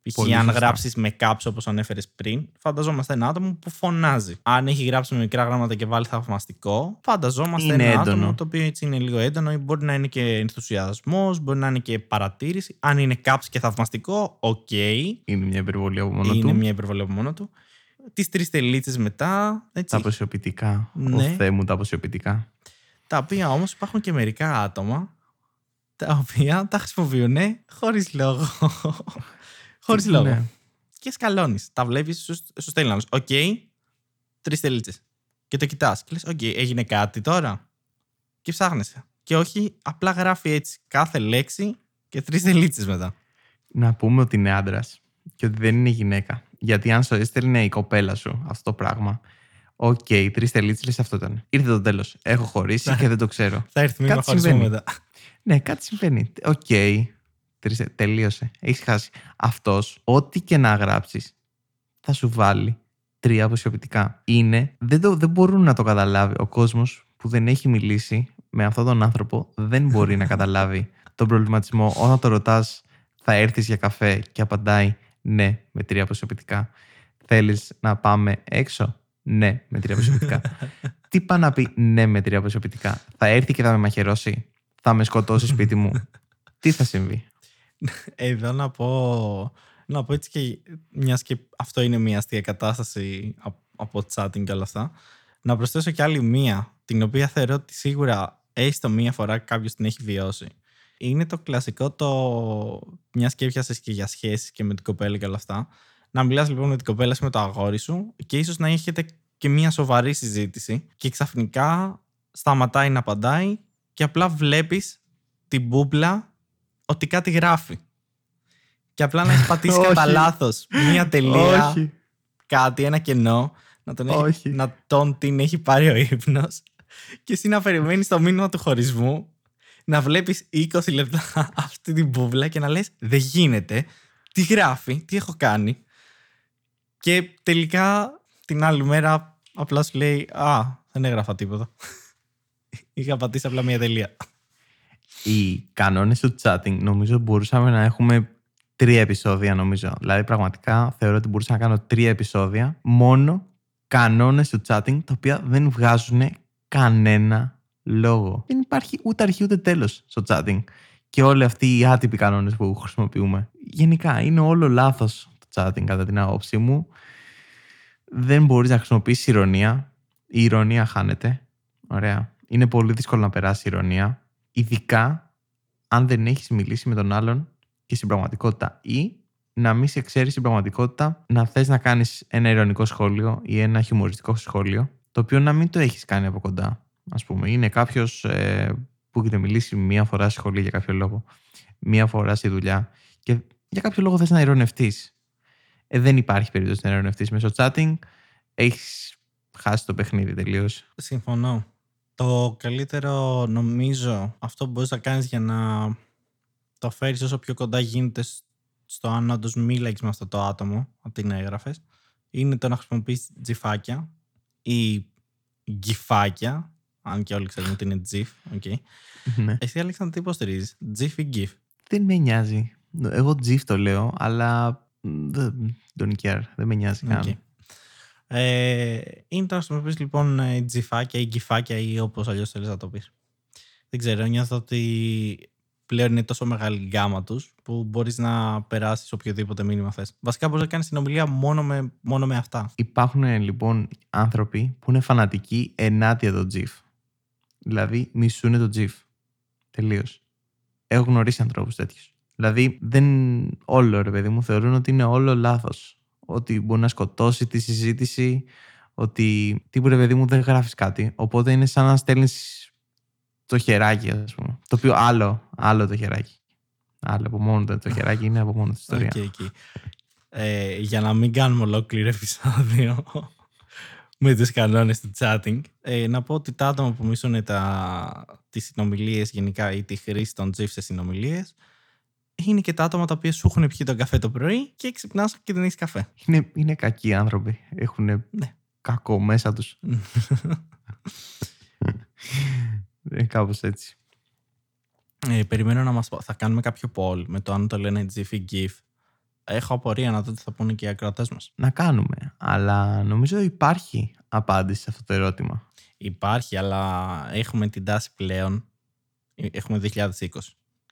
[SPEAKER 2] Π.χ.
[SPEAKER 1] Πολύ
[SPEAKER 2] αν
[SPEAKER 1] σωστά.
[SPEAKER 2] γράψεις με caps όπως ανέφερες πριν, φανταζόμαστε ένα άτομο που φωνάζει. Αν έχει γράψει με μικρά γράμματα και βάλει θαυμαστικό, φανταζόμαστε
[SPEAKER 1] Είναι
[SPEAKER 2] ένα
[SPEAKER 1] έντονο.
[SPEAKER 2] άτομο το οποίο έτσι είναι λίγο έντονο ή μπορεί να είναι και ενθουσιασμός, μπορεί να είναι και παρατήρηση. Αν είναι caps και θαυμαστικό, οκ.
[SPEAKER 1] Είναι μια υπερβολή από μόνο
[SPEAKER 2] είναι
[SPEAKER 1] του.
[SPEAKER 2] μια υπερβολή από μόνο του. Τις τρεις τελίτσες μετά. Έτσι,
[SPEAKER 1] Τα αποσιωπητικά.
[SPEAKER 2] Ναι.
[SPEAKER 1] Ο Θεέ μου τα αποσιωπητικά.
[SPEAKER 2] Τα οποία όμως υπάρχουν και μερικά άτομα τα οποία τα χρησιμοποιούν χωρίς λόγο. Χωρίς λόγο.
[SPEAKER 1] Ναι.
[SPEAKER 2] Και σκαλώνεις. Τα βλέπεις, σου, σου στέλνει άλλος. Οκ, τρεις τελίτσες. Και το κοιτάς. Και λες: Οκ, έγινε κάτι τώρα. Και ψάχνεσαι. Και όχι, απλά γράφει έτσι κάθε λέξη και τρεις τελίτσες μετά.
[SPEAKER 1] Να πούμε ότι είναι άντρας και ότι δεν είναι γυναίκα. Γιατί αν σου έστελνε η κοπέλα σου αυτό το πράγμα, οκ, τρεις τελίτσες, λες αυτό ήταν. Ήρθε το τέλος. Έχω χωρίσει και δεν το ξέρω.
[SPEAKER 2] Θα έρθει μήνυμα
[SPEAKER 1] Κάτι
[SPEAKER 2] χωρισμό
[SPEAKER 1] συμβαίνει.
[SPEAKER 2] μετά.
[SPEAKER 1] Ναι, κάτι συμβαίνει. Οκ. Τρεις- τελείωσε. Έχεις χάσει. Αυτός, ό,τι και να γράψεις, θα σου βάλει τρία αποσιωπητικά. Είναι. Δεν, το, δεν μπορούν να το καταλάβει. Ο κόσμος που δεν έχει μιλήσει με αυτόν τον άνθρωπο δεν μπορεί να καταλάβει τον προβληματισμό. Όταν το ρωτάς, θα έρθεις για καφέ και απαντάει ναι με τρία αποσιοποιητικά. Θέλεις να πάμε έξω; Ναι, με τρία αποσιοποιητικά. Τι πάει να πει ναι με τρία αποσιοποιητικά; Θα έρθει και θα με μαχαιρώσει; Θα με σκοτώσει σπίτι μου; Τι θα συμβεί;
[SPEAKER 2] Εδώ να πω, να πω έτσι και μιας και αυτό είναι μια αστεία κατάσταση απ- από chatting και όλα αυτά, να προσθέσω και άλλη μία, την οποία θεωρώ ότι σίγουρα έστω μία φορά κάποιος την έχει βιώσει. Είναι το κλασικό το μιας και έπιασες και για σχέσεις και με την κοπέλα και όλα αυτά. Να μιλάς λοιπόν με την κοπέλα σου με το αγόρι σου και ίσως να έχετε και μια σοβαρή συζήτηση και ξαφνικά σταματάει να απαντάει και απλά βλέπεις την μπούμπλα ότι κάτι γράφει. Και απλά να έχει πατήσει κατά
[SPEAKER 1] Όχι.
[SPEAKER 2] λάθος μία τελεία,
[SPEAKER 1] Όχι.
[SPEAKER 2] κάτι, ένα κενό, να τον, έχει,
[SPEAKER 1] Όχι.
[SPEAKER 2] να τον την έχει πάρει ο ύπνος. Και εσύ να περιμένεις το μήνυμα του χωρισμού, να βλέπεις 20 λεπτά αυτή την μπούβλα και να λες Δεν γίνεται. Τι γράφει, τι έχω κάνει. Και τελικά την άλλη μέρα απλά σου λέει Α, δεν έγραφα τίποτα. Είχα πατήσει απλά μία τελεία.
[SPEAKER 1] Οι κανόνες του chatting νομίζω μπορούσαμε να έχουμε τρία επεισόδια νομίζω. Δηλαδή πραγματικά θεωρώ ότι μπορούσα να κάνω τρία επεισόδια μόνο κανόνες του chatting τα οποία δεν βγάζουν κανένα λόγο. Δεν υπάρχει ούτε αρχή ούτε τέλος στο chatting. Και όλοι αυτοί οι άτυποι κανόνες που χρησιμοποιούμε. Γενικά είναι όλο λάθος το chatting κατά την άποψή μου. Δεν μπορείς να χρησιμοποιήσεις ηρωνία. Η ηρωνία χάνεται. Ωραία. Είναι πολύ δύσκολο να περάσει η ηρωνία. Ειδικά αν δεν έχεις μιλήσει με τον άλλον και στην πραγματικότητα. Ή να μην σε ξέρεις στην πραγματικότητα να θες να κάνεις ένα ηρωνικό σχόλιο ή ένα χιουμοριστικό σχόλιο, το οποίο να μην το έχεις κάνει από κοντά. Α πούμε, είναι κάποιος ε, που έχετε μιλήσει μία φορά στη σχολή για κάποιο λόγο, μία φορά στη δουλειά και για κάποιο λόγο θες να ηρωνευτείς. Ε, δεν υπάρχει περίπτωση να ηρωνευτείς μέσω chatting. Έχεις χάσει το παιχνίδι τελείως.
[SPEAKER 2] Συμφωνώ. Το καλύτερο νομίζω αυτό που μπορείς να κάνεις για να το φέρεις όσο πιο κοντά γίνεται σ- στο αν όντως μίλαγες με αυτό το άτομο από την έγραφες είναι το να χρησιμοποιείς τζιφάκια ή γκυφάκια αν και όλοι ξέρουμε ότι είναι GIF. Okay.
[SPEAKER 1] ναι.
[SPEAKER 2] Εσύ Αλέξανδρε τι υποστηρίζεις, GIF ή GIF;
[SPEAKER 1] Δεν με νοιάζει. Εγώ GIF το λέω, αλλά μ, δεν don't care. Δεν με νοιάζει καν.
[SPEAKER 2] Οκ. Ε, είναι το να χρησιμοποιείς λοιπόν ε, τζιφάκια ή γκυφάκια ή όπως αλλιώς θέλεις να το πεις. Δεν ξέρω, νιώθω ότι πλέον είναι τόσο μεγάλη η γκάμα τους που μπορείς να περάσεις οποιοδήποτε μήνυμα θες. Βασικά μπορείς να κάνεις συνομιλία μόνο με, μόνο με αυτά.
[SPEAKER 1] Υπάρχουν ε, λοιπόν άνθρωποι που είναι φανατικοί ενάντια το τζιφ. Δηλαδή μισούνε το τζιφ. Τελείως. Έχω γνωρίσει ανθρώπους τέτοιους. Δηλαδή δεν όλο ρε παιδί μου θεωρούν ότι είναι όλο λάθος. Ότι μπορεί να σκοτώσει τη συζήτηση, ότι τίποτε παιδί μου δεν γράφεις κάτι. Οπότε είναι σαν να στέλνεις το χεράκι, ας πούμε. Το οποίο άλλο, άλλο το χεράκι. Άλλο από μόνο του το χεράκι είναι από μόνο της ιστορίας.
[SPEAKER 2] OK, OK. Ε, για να μην κάνουμε ολόκληρο επεισόδιο με τους κανόνες του chatting, ε, να πω ότι τα άτομα που μισούν τα, τις συνομιλίες γενικά ή τη χρήση των GIF σε συνομιλίες είναι και τα άτομα τα οποία σου έχουν πιει τον καφέ το πρωί και ξυπνάς και δεν έχεις καφέ.
[SPEAKER 1] Είναι, είναι κακοί άνθρωποι. Έχουν
[SPEAKER 2] Ναι.
[SPEAKER 1] κακό μέσα τους. Ε, κάπως έτσι.
[SPEAKER 2] Ε, περιμένω να μας πω. Θα κάνουμε κάποιο poll με το αν το λένε GIF ή GIF Έχω απορία να δω τι θα πούνε και οι ακροατές μας.
[SPEAKER 1] Να κάνουμε. Αλλά νομίζω υπάρχει απάντηση σε αυτό το ερώτημα.
[SPEAKER 2] Υπάρχει, αλλά έχουμε την τάση πλέον. Ε, Έχουμε 2020.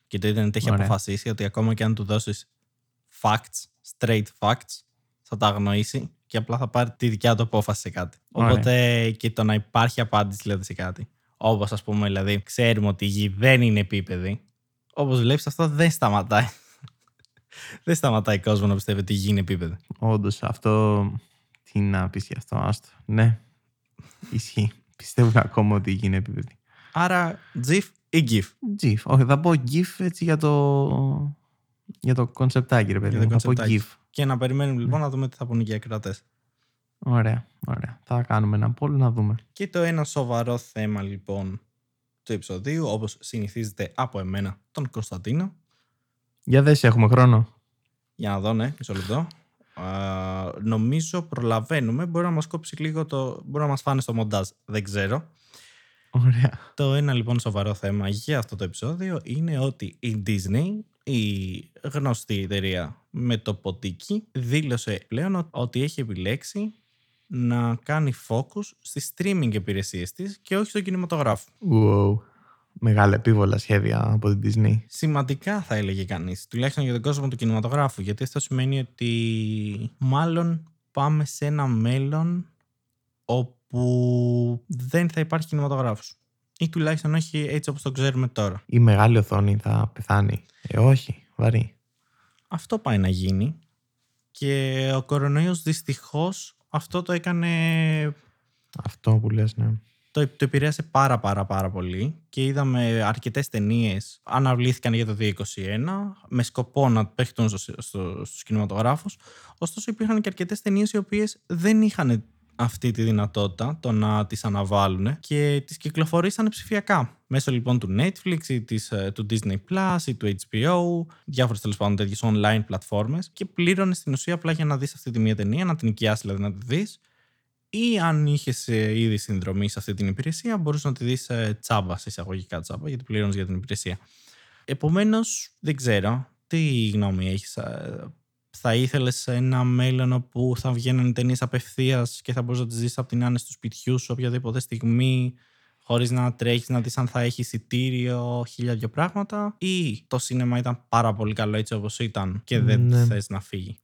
[SPEAKER 2] Και το Ιντερνετ έχει
[SPEAKER 1] Ωραία.
[SPEAKER 2] αποφασίσει ότι ακόμα και αν του δώσεις facts, straight facts, θα τα αγνοήσει και απλά θα πάρει τη δικιά του απόφαση σε κάτι.
[SPEAKER 1] Ωραία.
[SPEAKER 2] Οπότε και το να υπάρχει απάντηση δηλαδή σε κάτι. Όπως ας πούμε, δηλαδή, ξέρουμε ότι η γη δεν είναι επίπεδη. Όπως βλέπεις, αυτό δεν σταματάει. δεν σταματάει κόσμο να πιστεύει ότι η γη είναι επίπεδη.
[SPEAKER 1] Όντως, αυτό. Τι να πεις γι' αυτό, άστο. Ναι. Ισχύει. Πιστεύουν ακόμα ότι γίνει επίπεδη.
[SPEAKER 2] Άρα, GIF ή GIF.
[SPEAKER 1] GIF. Όχι, θα πω GIF έτσι για το. Για το κονσεπτάκι, ρε παιδί.
[SPEAKER 2] Για το
[SPEAKER 1] μου. Θα πω
[SPEAKER 2] κονσεπτάκι.
[SPEAKER 1] GIF.
[SPEAKER 2] Και να περιμένουμε λοιπόν να δούμε τι θα πούνε και οι ακροατές.
[SPEAKER 1] Ωραία, ωραία. Θα κάνουμε ένα πόλο να δούμε.
[SPEAKER 2] Και το ένα σοβαρό θέμα λοιπόν του επεισοδίου, όπως συνηθίζεται από εμένα, τον Κωνσταντίνο.
[SPEAKER 1] Για δες, έχουμε χρόνο.
[SPEAKER 2] Για να δω, ναι, μισό λεπτό. Α, νομίζω προλαβαίνουμε. Μπορεί να μας κόψει λίγο το... Μπορεί να μας φάνε στο μοντάζ. Δεν ξέρω.
[SPEAKER 1] Ωραία.
[SPEAKER 2] Το ένα λοιπόν σοβαρό θέμα για αυτό το επεισόδιο είναι ότι η Disney, η γνωστή εταιρεία με το ποτίκι, δήλωσε πλέον ότι έχει επιλέξει να κάνει focus στις streaming υπηρεσίες της και όχι στο κινηματογράφο.
[SPEAKER 1] Wow. Μεγάλα επίβολα σχέδια από την Disney.
[SPEAKER 2] Σημαντικά θα έλεγε κανείς, τουλάχιστον για τον κόσμο του κινηματογράφου, γιατί αυτό σημαίνει ότι μάλλον πάμε σε ένα μέλλον όπου δεν θα υπάρχει κινηματογράφος. Ή τουλάχιστον όχι έτσι όπως το ξέρουμε τώρα.
[SPEAKER 1] Η μεγάλη οθόνη θα πεθάνει. Ε, όχι. Βαρύ.
[SPEAKER 2] Αυτό πάει να γίνει και ο κορονοϊός δυστυχώς αυτό το έκανε
[SPEAKER 1] Αυτό που λες, ναι.
[SPEAKER 2] το, το επηρέασε πάρα πάρα πάρα πολύ και είδαμε αρκετές ταινίες αναβλήθηκαν για το 2021 με σκοπό να παίχτουν στο, στο, στους κινηματογράφους ωστόσο υπήρχαν και αρκετές ταινίες οι οποίες δεν είχαν αυτή τη δυνατότητα το να τις αναβάλουν και τις κυκλοφορήσανε ψηφιακά μέσω λοιπόν του Netflix ή της, ε, του Disney Plus ή του HBO διάφορες τέλος πάντων τέτοιες online πλατφόρμες και πλήρωνες στην ουσία απλά για να δεις αυτή τη μία ταινία να την οικιάσεις δηλαδή να τη δεις ή αν είχες ήδη συνδρομή σε αυτή την υπηρεσία, μπορούσες να τη δεις τσάμπα, σε εισαγωγικά τσάμπα, γιατί πλήρωνες για την υπηρεσία. Επομένως, δεν ξέρω τι γνώμη έχεις. Θα ήθελες ένα μέλλον όπου θα βγαίνουν ταινίες απευθείας και θα μπορούσε να τις δει από την άνεση του σπιτιού σου οποιαδήποτε στιγμή, χωρίς να τρέχεις να δεις αν θα έχει εισιτήριο, χίλια δυο πράγματα, ή το σίνεμα ήταν πάρα πολύ καλό έτσι όπως ήταν και δεν
[SPEAKER 1] Ναι.
[SPEAKER 2] θες να φύγει;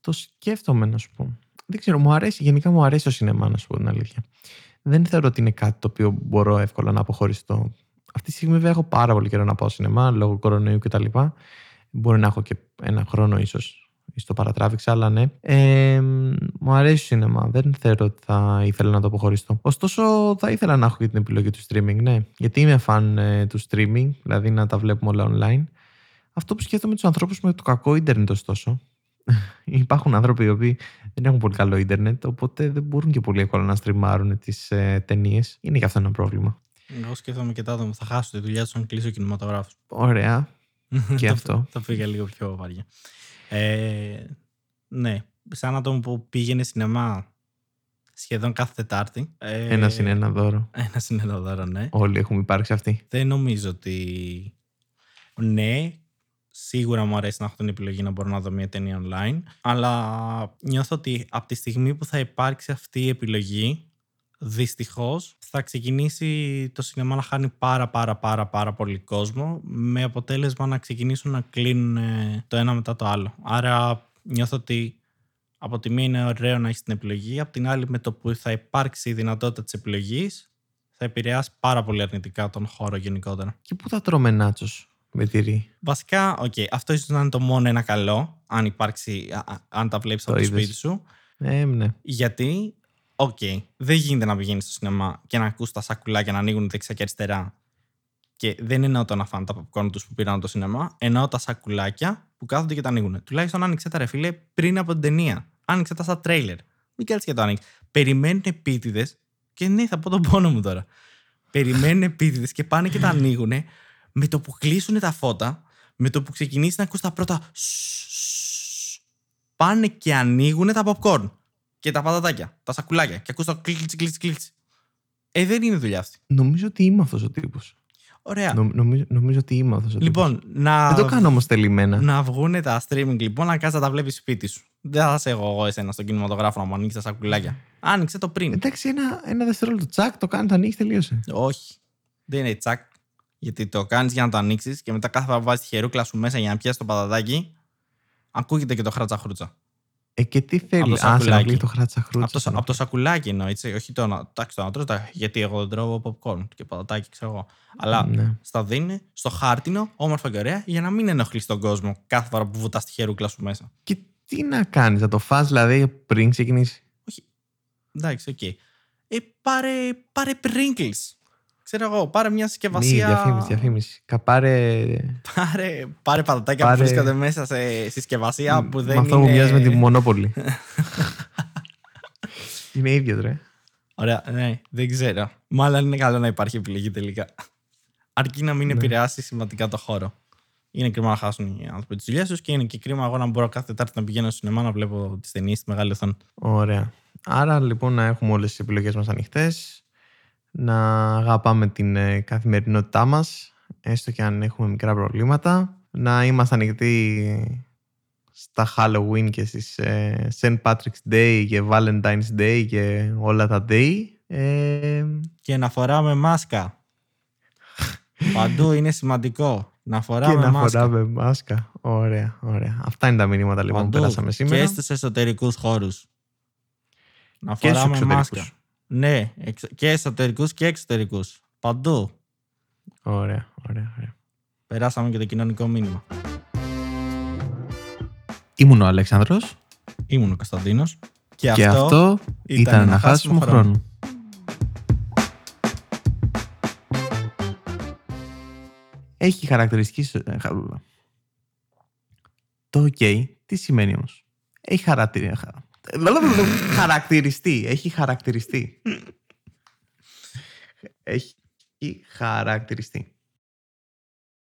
[SPEAKER 1] Το σκέφτομαι να σου πω. Δεν ξέρω, μου αρέσει, γενικά μου αρέσει το σινεμά να σου πω την αλήθεια. Δεν θεωρώ ότι είναι κάτι το οποίο μπορώ εύκολα να αποχωριστώ. Αυτή τη στιγμή βέβαια έχω πάρα πολύ καιρό να πάω σινεμά λόγω κορονοϊού κτλ. Μπορεί να έχω και ένα χρόνο ίσως στο παρατράβηξα, αλλά ναι. Ε, μου αρέσει το σινεμά. Δεν θεωρώ ότι θα ήθελα να το αποχωριστώ. Ωστόσο, θα ήθελα να έχω και την επιλογή του streaming, ναι. Γιατί είμαι φαν ε, του streaming, δηλαδή να τα βλέπουμε όλα online. Αυτό που σκέφτομαι τους ανθρώπους με το κακό ίντερνετ, ωστόσο. Υπάρχουν άνθρωποι οι οποίοι δεν έχουν πολύ καλό ίντερνετ, οπότε δεν μπορούν και πολύ εύκολα να στριμάρουν τις ε, ταινίες. Είναι και αυτό ένα πρόβλημα.
[SPEAKER 2] Εγώ σκέφτομαι και τα άτομα που θα χάσω τη δουλειά τους αν κλείσει ο κινηματογράφο.
[SPEAKER 1] Ωραία. Και
[SPEAKER 2] Το-
[SPEAKER 1] αυτό.
[SPEAKER 2] Το πήγα λίγο πιο βαριά. Ε, ναι, σαν άτομο που πήγαινε σινεμά σχεδόν κάθε Τετάρτη. Ε,
[SPEAKER 1] Ένα είναι ένα δώρο.
[SPEAKER 2] Ένα είναι ένα δώρο, ναι.
[SPEAKER 1] Όλοι έχουμε υπάρξει αυτοί.
[SPEAKER 2] Δεν νομίζω ότι. Ναι, σίγουρα μου αρέσει να έχω την επιλογή να μπορώ να δω μια ταινία online. Αλλά νιώθω ότι από τη στιγμή που θα υπάρξει αυτή η επιλογή, δυστυχώς θα ξεκινήσει το σινεμά να χάνει πάρα πάρα πάρα πάρα πολύ κόσμο με αποτέλεσμα να ξεκινήσουν να κλείνουν ε, το ένα μετά το άλλο. Άρα νιώθω ότι από τη μία είναι ωραίο να έχεις την επιλογή, από την άλλη με το που θα υπάρξει η δυνατότητα της επιλογής θα επηρεάσει πάρα πολύ αρνητικά τον χώρο γενικότερα.
[SPEAKER 1] Και πού θα τρώμε νάτσος με τυρί.
[SPEAKER 2] Βασικά, οκ, αυτό ίσως να είναι το μόνο ένα καλό, αν υπάρξει, α- α- αν τα βλέπεις
[SPEAKER 1] Το
[SPEAKER 2] από το
[SPEAKER 1] είδες.
[SPEAKER 2] σπίτι σου.
[SPEAKER 1] Ε, ναι.
[SPEAKER 2] Γιατί, οκ, δεν γίνεται να πηγαίνεις στο σινεμά και να ακούς τα σακουλάκια να ανοίγουν δεξιά και αριστερά. Και δεν εννοώ το να φάνε τα popcorn τους που πήραν από το σινεμά, εννοώ τα σακουλάκια που κάθονται και τα ανοίγουν. Τουλάχιστον άνοιξε τα ρε φίλε πριν από την ταινία. Άνοιξε τα στα τρέιλερ. Μην κάτσει και το ανοίξει. Περιμένουν επίτηδες και ναι, θα πω τον πόνο μου τώρα. Περιμένουν επίτηδες και πάνε και τα ανοίγουν με το που κλείσουν τα φώτα, με το που ξεκινήσει να ακούς τα πρώτα. σσσσσ, Πάνε και ανοίγουν τα popcorn και τα πατατάκια, τα σακουλάκια και ακούς το κλίτσι κλίτσι κλίτσι. Ε, δεν είναι δουλειά αυτή.
[SPEAKER 1] Νομίζω ότι είμαι αυτός ο τύπος.
[SPEAKER 2] Ωραία.
[SPEAKER 1] Νομ- νομίζω, νομίζω ότι είμαι αυτός ο τύπος.
[SPEAKER 2] Λοιπόν, να,
[SPEAKER 1] Δεν το κάνω όμως τελειμμένα.
[SPEAKER 2] να βγουν τα streaming λοιπόν, να κάτσει να τα βλέπεις σπίτι σου. Δεν θα σε εγώ, εγώ εσένα στον κινηματογράφο να μου ανοίξεις τα σακουλάκια. Άνοιξε το πριν.
[SPEAKER 1] Εντάξει, ένα, ένα δευτερόλεπτο τσακ, το κάνεις, το ανοίγει, τελείωσε.
[SPEAKER 2] Όχι. Δεν είναι τσακ. Γιατί το κάνεις για να το ανοίξεις και μετά κάθε φορά που βάζεις τη χερούκλα σου μέσα για να πιάσεις το πατατάκι, ακούγεται και το χράτσα χρούτσα.
[SPEAKER 1] Ε, και τι θέλει.
[SPEAKER 2] Από το
[SPEAKER 1] Α, σε
[SPEAKER 2] σακουλάκι.
[SPEAKER 1] ανοίγει το χράτσα
[SPEAKER 2] Από το,
[SPEAKER 1] χρούτσα.
[SPEAKER 2] σα- από το σακουλάκι εννοώ, έτσι. Όχι το να. Εντάξει, το να τρως, τα- γιατί εγώ δεν τρώω popcorn και πατατάκι, ξέρω εγώ. Αλλά
[SPEAKER 1] Ναι.
[SPEAKER 2] στα δίνει στο χάρτινο, όμορφα και ωραία, για να μην ενοχλείς τον κόσμο κάθε φορά που βουτάς τη χερούκλα σου μέσα.
[SPEAKER 1] Και τι να κάνεις, να το φας δηλαδή πριν ξεκινήσει;
[SPEAKER 2] Εντάξει, οκ. Ε, πάρε, πάρε Pringles. Ξέρω εγώ, πάρε μια
[SPEAKER 1] Μη,
[SPEAKER 2] συσκευασία.
[SPEAKER 1] διαφήμιση, διαφήμιση. Καπάρε.
[SPEAKER 2] Πάρε, πάρε πατατάκια
[SPEAKER 1] Πάρε-
[SPEAKER 2] που βρίσκονται μέσα σε συσκευασία που δεν
[SPEAKER 1] με αυτό
[SPEAKER 2] είναι...
[SPEAKER 1] που μοιάζει με τη Μονόπολη. είναι ίδιο, ρε.
[SPEAKER 2] Ωραία, ναι, δεν ξέρω. Μάλλον είναι καλό να υπάρχει επιλογή τελικά. Αρκεί να μην
[SPEAKER 1] Ναι.
[SPEAKER 2] επηρεάσει σημαντικά το χώρο. Είναι κρίμα να χάσουν οι άνθρωποι τις δουλειές τους και είναι και κρίμα εγώ να μπορώ κάθε Τετάρτη να πηγαίνω στο σινεμά να βλέπω τις ταινίες στη μεγάλη οθόνη.
[SPEAKER 1] Ωραία. Άρα λοιπόν να έχουμε όλες τις επιλογές μας ανοιχτές, να αγαπάμε την ε, καθημερινότητά μας, έστω και αν έχουμε μικρά προβλήματα, να είμαστε ανοιχτοί στα Halloween και στις ε, St. Patrick's Day και Valentine's Day και όλα τα day. Ε,
[SPEAKER 2] Και να φοράμε μάσκα. Παντού είναι σημαντικό. Να
[SPEAKER 1] και
[SPEAKER 2] φοράμε
[SPEAKER 1] να
[SPEAKER 2] μάσκα.
[SPEAKER 1] φοράμε μάσκα. Ωραία, ωραία. Αυτά είναι τα μηνύματα λοιπόν που
[SPEAKER 2] Παντού.
[SPEAKER 1] περάσαμε σήμερα.
[SPEAKER 2] Και στους εσωτερικούς χώρους. Να
[SPEAKER 1] Και στους
[SPEAKER 2] φοράμε
[SPEAKER 1] εξωτερικούς.
[SPEAKER 2] μάσκα. Ναι, εξ- και εσωτερικούς και εξωτερικούς. Παντού.
[SPEAKER 1] Ωραία, ωραία, ωραία.
[SPEAKER 2] Περάσαμε και το κοινωνικό μήνυμα.
[SPEAKER 1] Ήμουν ο Αλέξανδρος
[SPEAKER 2] Ήμουν ο Κωνσταντίνος. Και,
[SPEAKER 1] και αυτό ήταν ένα χάσιμο χρόνο. Έχει χαρακτηριστική... ε, χα- Το OK, τι σημαίνει όμως; Έχει χαρακτηρι... χα- χαρακτηριστεί. Έχει χαρακτηριστεί. Έχει χαρακτηριστεί.